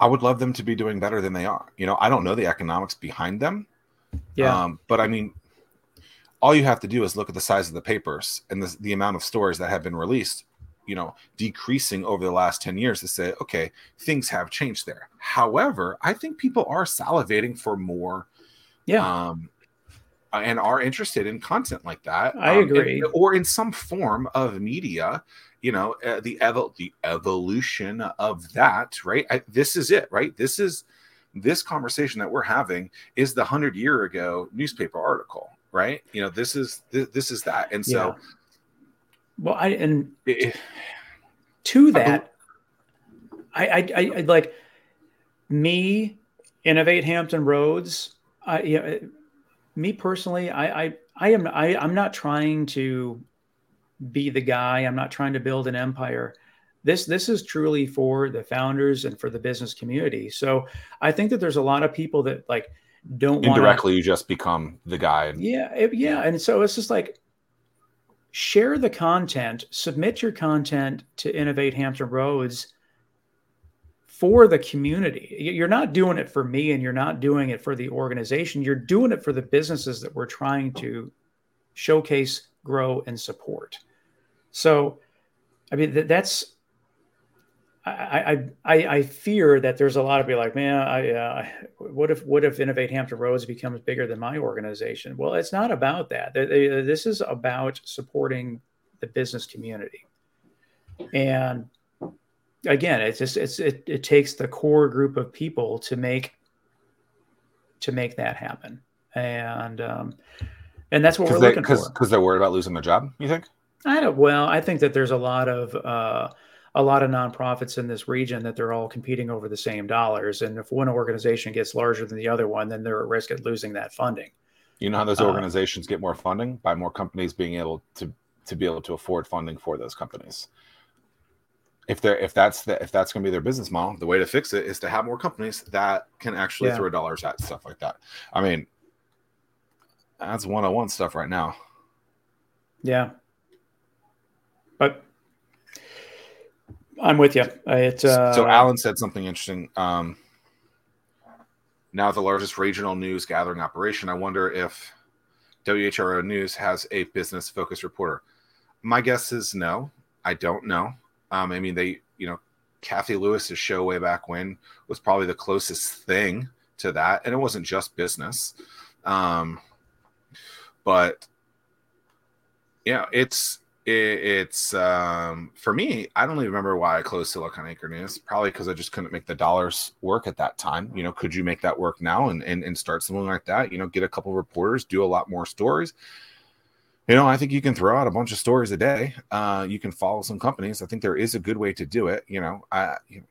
i would love them to be doing better than they are you know i don't know the economics behind them yeah. Um, but I mean, all you have to do is look at the size of the papers and the, the amount of stories that have been released, you know, decreasing over the last 10 years to say, okay, things have changed there. However, I think people are salivating for more. Yeah. Um, and are interested in content like that. I um, agree. or in some form of media, you know, uh, the evo- the evolution of that, right? I, this is it, right? This is this conversation that we're having is the hundred year ago newspaper article, right? You know, this is this, this is that, and so. Yeah. Well, I and to that, I, I, I, I like me innovate Hampton Roads. I, yeah, me personally, I, I, I am, I, I'm not trying to be the guy. I'm not trying to build an empire this this is truly for the founders and for the business community so i think that there's a lot of people that like don't indirectly wanna, you just become the guy yeah it, yeah and so it's just like share the content submit your content to innovate hampton roads for the community. You're not doing it for me and you're not doing it for the organization. You're doing it for the businesses that we're trying to showcase grow and support. So i mean that's I, I I fear that there's a lot of people like, man, I uh, what if what if Innovate Hampton Roads becomes bigger than my organization? Well, it's not about that. This is about supporting the business community, and again, it's just it's it, it takes the core group of people to make to make that happen, and um, and that's what we're they, looking cause, for. Because they're worried about losing their job. You think? I don't. Well, I think that there's a lot of. Uh, a lot of nonprofits in this region that they're all competing over the same dollars. And if one organization gets larger than the other one, then they're at risk of losing that funding. You know how those uh, organizations uh, get more funding by more companies being able to to be able to afford funding for those companies. If they're if that's the, if that's going to be their business model, the way to fix it is to have more companies that can actually yeah. throw dollars at stuff like that. I mean, that's one on one stuff right now. Yeah, but I'm with you. It, uh, so Alan said something interesting. Um, now the largest regional news gathering operation. I wonder if WHRO News has a business focused reporter. My guess is no. I don't know. Um, I mean, they, you know, Cathy Lewis's show way back when was probably the closest thing to that, and it wasn't just business. Um, but yeah, it's it, it's um, for me. I don't even remember why I closed Silicon Anchor News. Probably because I just couldn't make the dollars work at that time. You know, could you make that work now and, and and start something like that? You know, get a couple reporters, do a lot more stories. You know, I think you can throw out a bunch of stories a day. Uh, you can follow some companies. I think there is a good way to do it. You know, I, you know,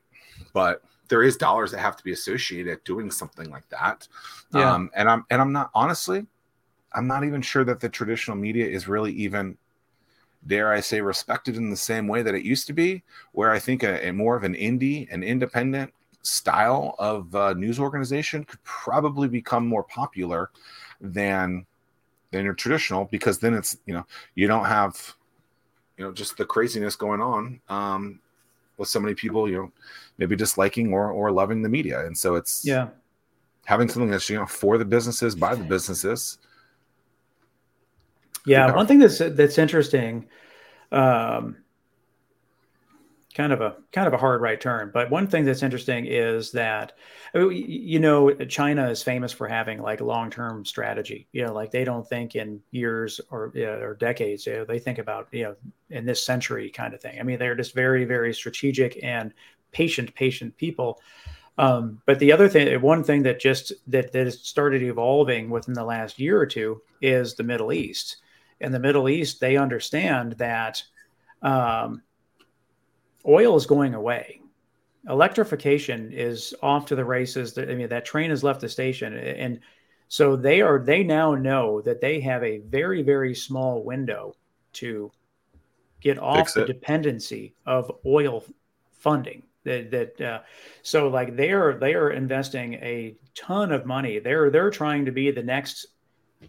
but there is dollars that have to be associated doing something like that. Yeah. Um, and I'm and I'm not honestly, I'm not even sure that the traditional media is really even dare I say, respected in the same way that it used to be, where I think a, a more of an indie, an independent style of uh, news organization could probably become more popular than than your traditional because then it's you know you don't have you know just the craziness going on um, with so many people you know maybe disliking or or loving the media. And so it's yeah. having something that's you know for the businesses by the businesses yeah, one thing that's that's interesting, um, kind of a kind of a hard right turn, but one thing that's interesting is that you know China is famous for having like long term strategy. You know, like they don't think in years or or decades. You know, they think about you know in this century kind of thing. I mean, they're just very very strategic and patient patient people. Um, but the other thing, one thing that just that that has started evolving within the last year or two is the Middle East in the Middle East, they understand that um, oil is going away. Electrification is off to the races. I mean, that train has left the station, and so they are. They now know that they have a very, very small window to get off the dependency of oil funding. That that uh, so like they are they are investing a ton of money. They're they're trying to be the next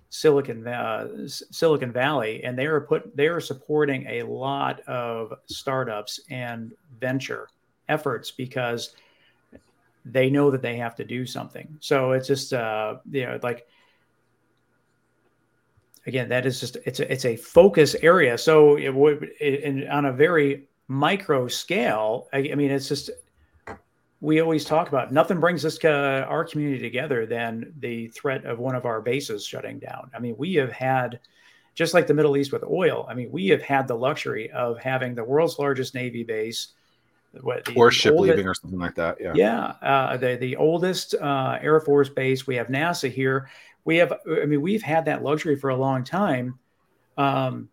Silicon uh, Silicon Valley, and they are put they are supporting a lot of startups and venture efforts because they know that they have to do something. So it's just uh, you know like again that is just it's a, it's a focus area. So it would in, on a very micro scale. I, I mean, it's just we always talk about nothing brings us uh, our community together than the threat of one of our bases shutting down. I mean, we have had, just like the Middle East with oil, I mean, we have had the luxury of having the world's largest Navy base. What, the, or ship oldest, leaving or something like that. Yeah. Yeah. Uh, the, the oldest uh, Air Force base. We have NASA here. We have, I mean, we've had that luxury for a long time. Um,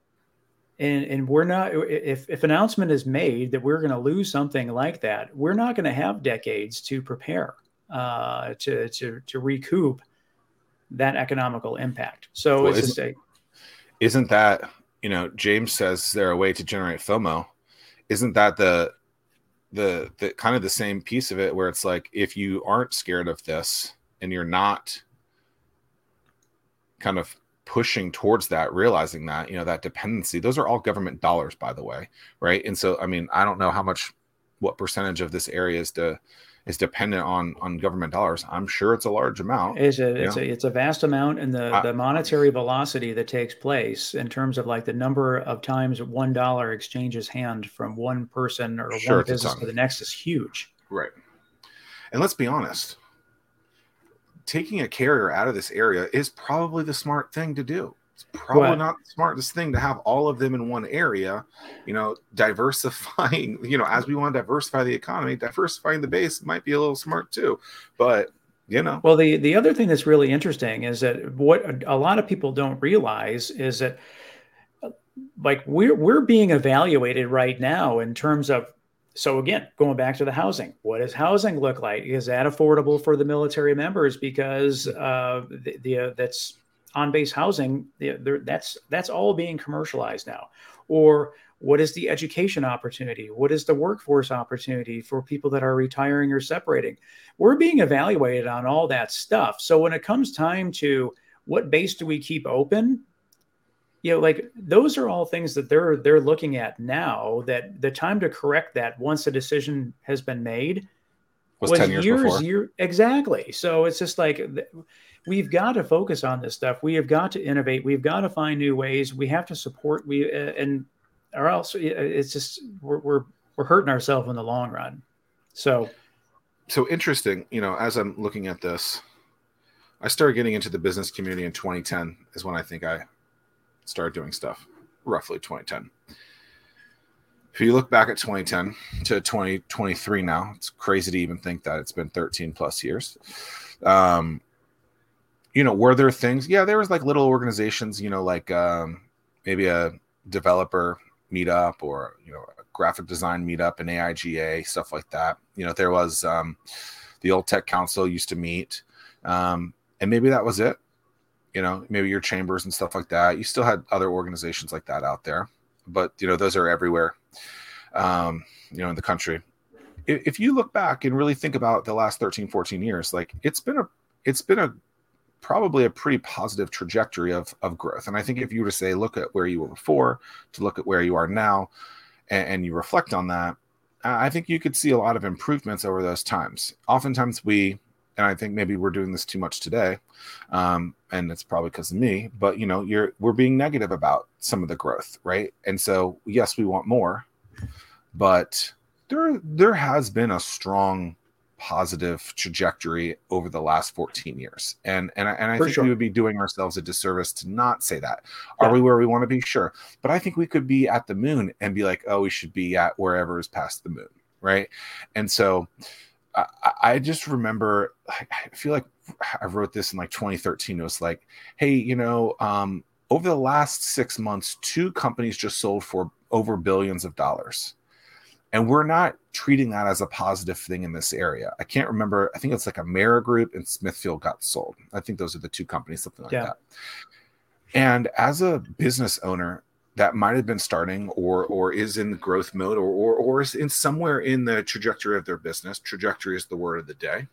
and and we're not if if announcement is made that we're going to lose something like that we're not going to have decades to prepare uh, to to to recoup that economical impact. So well, it's isn't, isn't that you know james says there a way to generate fomo. Isn't that the the the kind of the same piece of it where it's like if you aren't scared of this and you're not kind of pushing towards that realizing that you know that dependency those are all government dollars by the way right? And so i mean i don't know how much what percentage of this area is to is dependent on on government dollars. I'm sure it's a large amount it's a it's, a it's a vast amount and the I, the monetary velocity that takes place in terms of like the number of times one dollar exchanges hand from one person or sure, one business to the next is huge. Right. And let's be honest taking a carrier out of this area is probably the smart thing to do. It's probably what? not the smartest thing to have all of them in one area. You know, diversifying, you know, as we want to diversify the economy, diversifying the base might be a little smart too. But you know well the the other thing that's really interesting is that what a lot of people don't realize is that uh, like we're we're being evaluated right now in terms of so again, going back to the housing, what does housing look like? Is that affordable for the military members? Because uh, the, the uh, that's on base housing, the, that's that's all being commercialized now. Or what is the education opportunity? What is the workforce opportunity for people that are retiring or separating? We're being evaluated on all that stuff. So when it comes time to what base do we keep open? You know like those are all things that they're they're looking at now that the time to correct that once a decision has been made was, was 10 years, years before. Year, exactly. So it's just like we've got to focus on this stuff. We have got to innovate. We've got to find new ways. We have to support we uh, and or else it's just we're, we're we're hurting ourselves in the long run. So so interesting you know as i'm looking at this i started getting into the business community in 2010 is when i think i started doing stuff, roughly 2010. If you look back at 2010 to 2023 now, it's crazy to even think that it's been 13 plus years. Um, you know, were there things? Yeah, there was like little organizations, you know, like um, maybe a developer meetup or you know a graphic design meetup and AIGA stuff like that. You know, there was um, the old tech council used to meet, um, and maybe that was it you know maybe your chambers and stuff like that. You still had other organizations like that out there but you know those are everywhere um, you know in the country. If, you look back and really think about the last 13 14 years like it's been a it's been a probably a pretty positive trajectory of of growth. And i think if you were to say look at where you were before to look at where you are now and, and you reflect on that i think you could see a lot of improvements over those times. Oftentimes we and I think maybe we're doing this too much today, um, and it's probably because of me. But you know, you're we're being negative about some of the growth, right? And so, yes, we want more, but there there has been a strong positive trajectory over the last 14 years, and and and I For think sure. we would be doing ourselves a disservice to not say that. Are yeah. we where we want to be? Sure, but I think we could be at the moon and be like, oh, we should be at wherever is past the moon, right? And so I, I just remember, I feel like I wrote this in like 2013. It was like, hey, you know, um, over the last six months, two companies just sold for over billions of dollars. and we're not treating that as a positive thing in this area. I can't remember. I think it's like Amerigroup and Smithfield got sold. I think those are the two companies, something like Yeah. that. And as a business owner that might have been starting or or is in growth mode or or, or is in somewhere in the trajectory of their business, trajectory is the word of the day.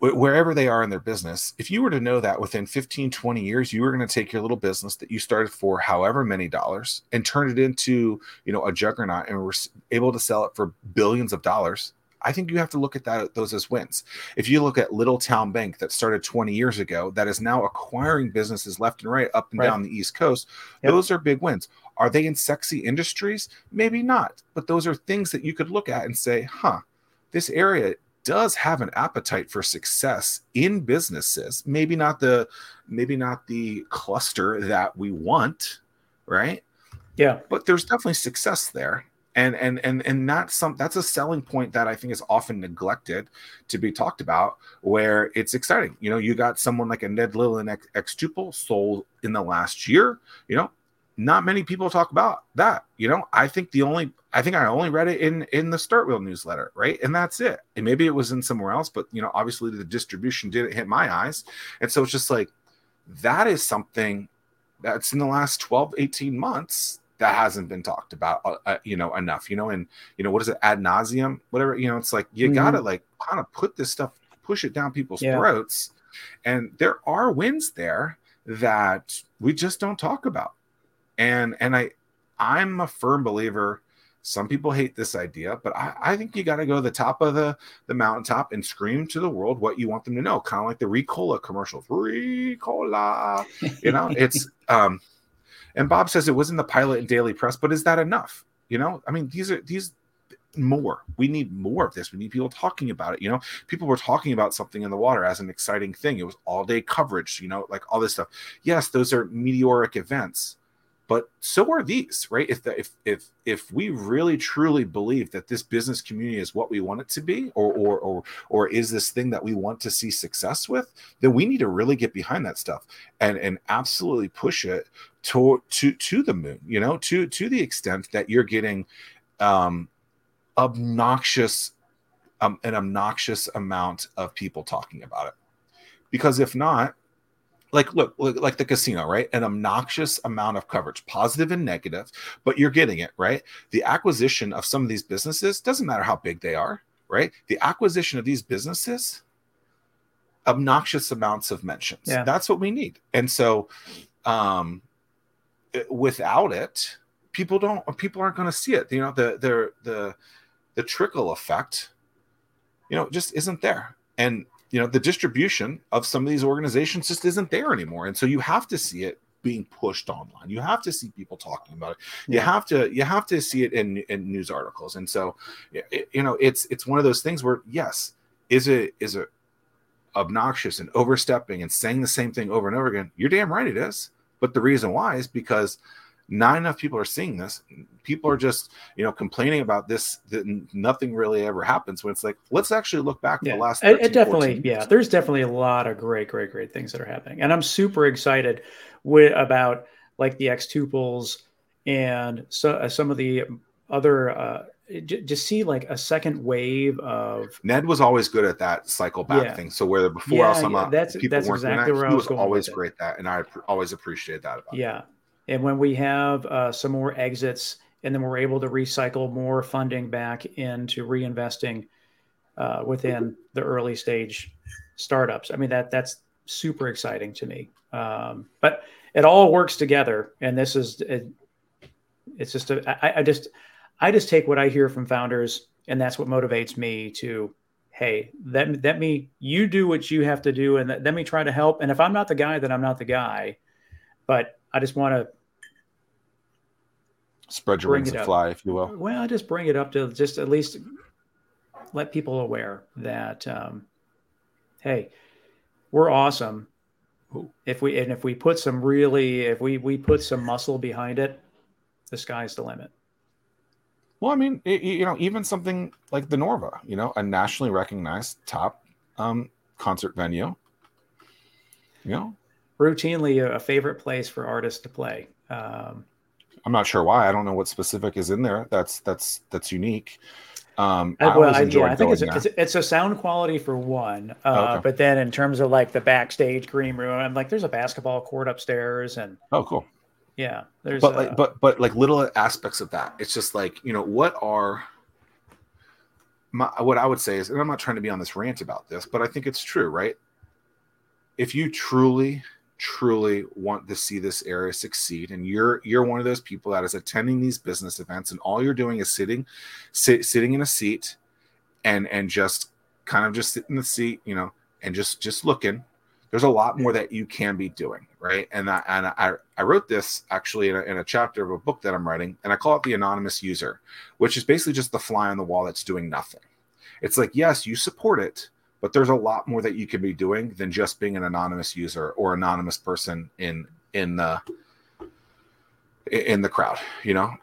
Wherever they are in their business, if you were to know that within 15, 20 years, you were going to take your little business that you started for however many dollars and turn it into, you know, a juggernaut and were able to sell it for billions of dollars, I think you have to look at that those as wins. If you look at Little TowneBank that started 20 years ago, that is now acquiring businesses left and right up and Right. down the East Coast, Yep. those are big wins. Are they in sexy industries? Maybe not, but those are things that you could look at and say, huh, this area does have an appetite for success in businesses. Maybe not the maybe not the cluster that we want, right? Yeah. but there's definitely success there and and and and that's some that's a selling point that i think is often neglected to be talked about where it's exciting. You know you got someone like a ned lillian X, xTuple sold in the last year. You know not many people talk about that. You know i think the only i think i only read it in in the StartWheel newsletter right? And that's it. And maybe it was in somewhere else but you know obviously the distribution didn't hit my eyes. And so it's just like that is something that's in the last 12 18 months that hasn't been talked about uh, uh, you know enough you know and you know what is it ad nauseum whatever you know it's like you Mhm. gotta like kind of put this stuff push it down people's Yeah. throats and there are wins there that we just don't talk about and and i i'm a firm believer some people hate this idea but i, I think you got to go to the top of the the mountaintop and scream to the world what you want them to know kind of like the ricola commercials ricola you know it's um and bob says it was in the pilot and daily press but is that enough? You know i mean these are these more we need more of this. We need people talking about it you know? People were talking about something in the water as an exciting thing. It was all day coverage you know like all this stuff. Yes those are meteoric events but so are these right? If the, if if if we really truly believe that this business community is what we want it to be or or or or is this thing that we want to see success with then we need to really get behind that stuff and and absolutely push it to to to the moon you know to to the extent that you're getting um obnoxious um, an obnoxious amount of people talking about it. Because if not like look, look like the casino right? An obnoxious amount of coverage positive and negative but you're getting it right? The acquisition of some of these businesses doesn't matter how big they are right? The acquisition of these businesses obnoxious amounts of mentions. Yeah. that's what we need. And so um without it people don't people aren't going to see it. You know the the the the trickle effect you know just isn't there. And you know the distribution of some of these organizations just isn't there anymore. And so you have to see it being pushed online. You have to see people talking about it. You Yeah. have to you have to see it in in news articles. And so it, you know it's it's one of those things where yes is it is it obnoxious and overstepping and saying the same thing over and over again? You're damn right it is. But the reason why is because not enough people are seeing this. People are just you know complaining about this that nothing really ever happens when it's like let's actually look back yeah, the last it, 13, it definitely 14 yeah there's definitely a lot of great great great things that are happening. And i'm super excited with about like the xTuples and so uh, some of the other uh just see like a second wave of ned was always good at that cycle back Yeah. thing. So where before Yeah, I'm yeah, that's- people that's weren't exactly that, where I he was was going always great at that and i always appreciate that about him. And when we have uh, some more exits and then we're able to recycle more funding back into reinvesting uh, within the early stage startups. I mean that that's super exciting to me. Um, but it all works together and this is it, it's just a, I, I just i just take what i hear from founders and that's what motivates me to hey let, let me you do what you have to do and let me try to help. And if i'm not the guy then i'm not the guy. But i just want to spread your wings and up. fly if you will well I just bring it up to just at least let people aware that um, hey we're awesome if we and if we put some really if we we put some muscle behind it the sky's the limit Well, I mean, it, you know, even something like the Norva, you know, a nationally recognized top um, concert venue. You know, routinely a, a favorite place for artists to play um, I'm not sure why. I don't know what specific is in there. That's that's that's unique. Um, I, well, I, yeah, I think it's a, it's, it's, a sound quality for one, uh, oh, okay. but then in terms of like the backstage green room, I'm like, there's a basketball court upstairs, and oh, cool. Yeah, there's but like, but but like little aspects of that. It's just like you know what are my what I would say is, and I'm not trying to be on this rant about this, but I think it's true, right? If you truly truly want to see this area succeed. And you're you're one of those people that is attending these business events and all you're doing is sitting sit, sitting in a seat and and just kind of just sitting in the seat you know and just just looking. There's a lot more that you can be doing right? And I, and I, I wrote this actually in a, in a chapter of a book that i'm writing and i call it the anonymous user which is basically just the fly on the wall that's doing nothing. It's like yes you support it but there's a lot more that you can be doing than just being an anonymous user or anonymous person in in the in the crowd you know?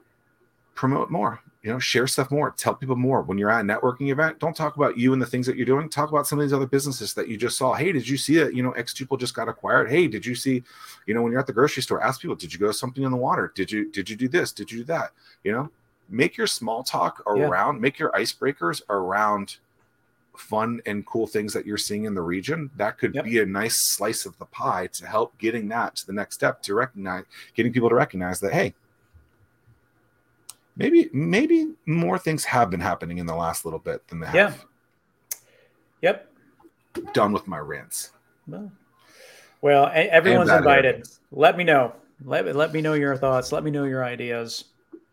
Promote more you know share stuff more tell people more. When you're at a networking event don't talk about you and the things that you're doing. Talk about some of these other businesses that you just saw. Hey did you see it you know xTuple just got acquired? Hey did you see you know when you're at the grocery store ask people did you go something in the water? Did you did you do this? Did you do that? You know? Make your small talk around yeah. make your icebreakers around fun and cool things that you're seeing in the region, that could yep. be a nice slice of the pie to help getting that to the next step to recognize, getting people to recognize that, hey, maybe maybe more things have been happening in the last little bit than they have. Yeah. Yep. Done with my rants. Well, well everyone's invited. Let me know. Let, let me know your thoughts. Let me know your ideas.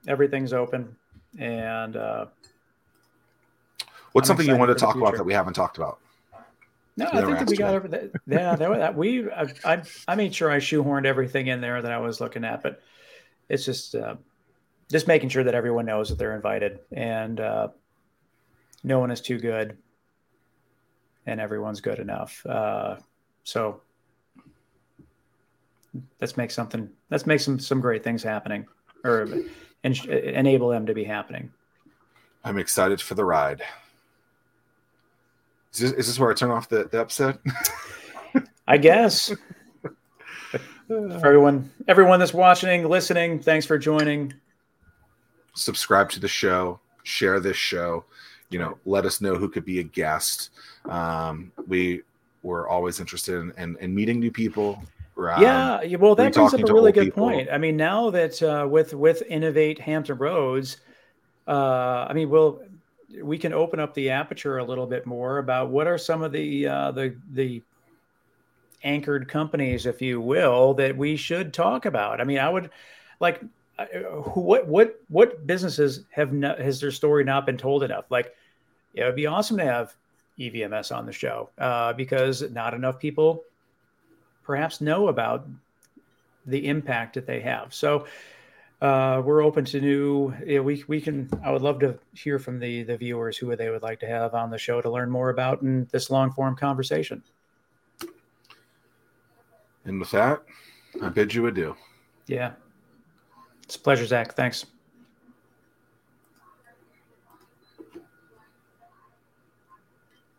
Everything's open. And uh, What's I'm something you want to talk about that we haven't talked about? No, I think that we got over that. Yeah, that, we I, I, I made sure I shoehorned everything in there that I was looking at, but it's just uh, just making sure that everyone knows that they're invited and uh, no one is too good and everyone's good enough. Uh, so let's make something. Let's make some some great things happening, or en- enable them to be happening. I'm excited for the ride. Is this, is this where I turn off the, the episode? I guess. for everyone, everyone that's watching, listening, thanks for joining. Subscribe to the show, share this show. You know, let us know who could be a guest. Um, we we're always interested in, in, in meeting new people. Um, yeah, well, that brings up a really good people. point. I mean, now that uh, with with Innovate Hampton Roads, uh, I mean, we'll we can open up the aperture a little bit more about what are some of the uh, the the anchored companies, if you will, that we should talk about. I mean, I would like uh, what what what businesses have has their story not been told enough? Like, it would be awesome to have EVMS on the show uh, because not enough people perhaps know about the impact that they have. So uh, we're open to new. Yeah, we we can. I would love to hear from the the viewers who they would like to have on the show to learn more about in this long form conversation. And with that, I bid you adieu. Yeah, it's a pleasure, Zack. Thanks.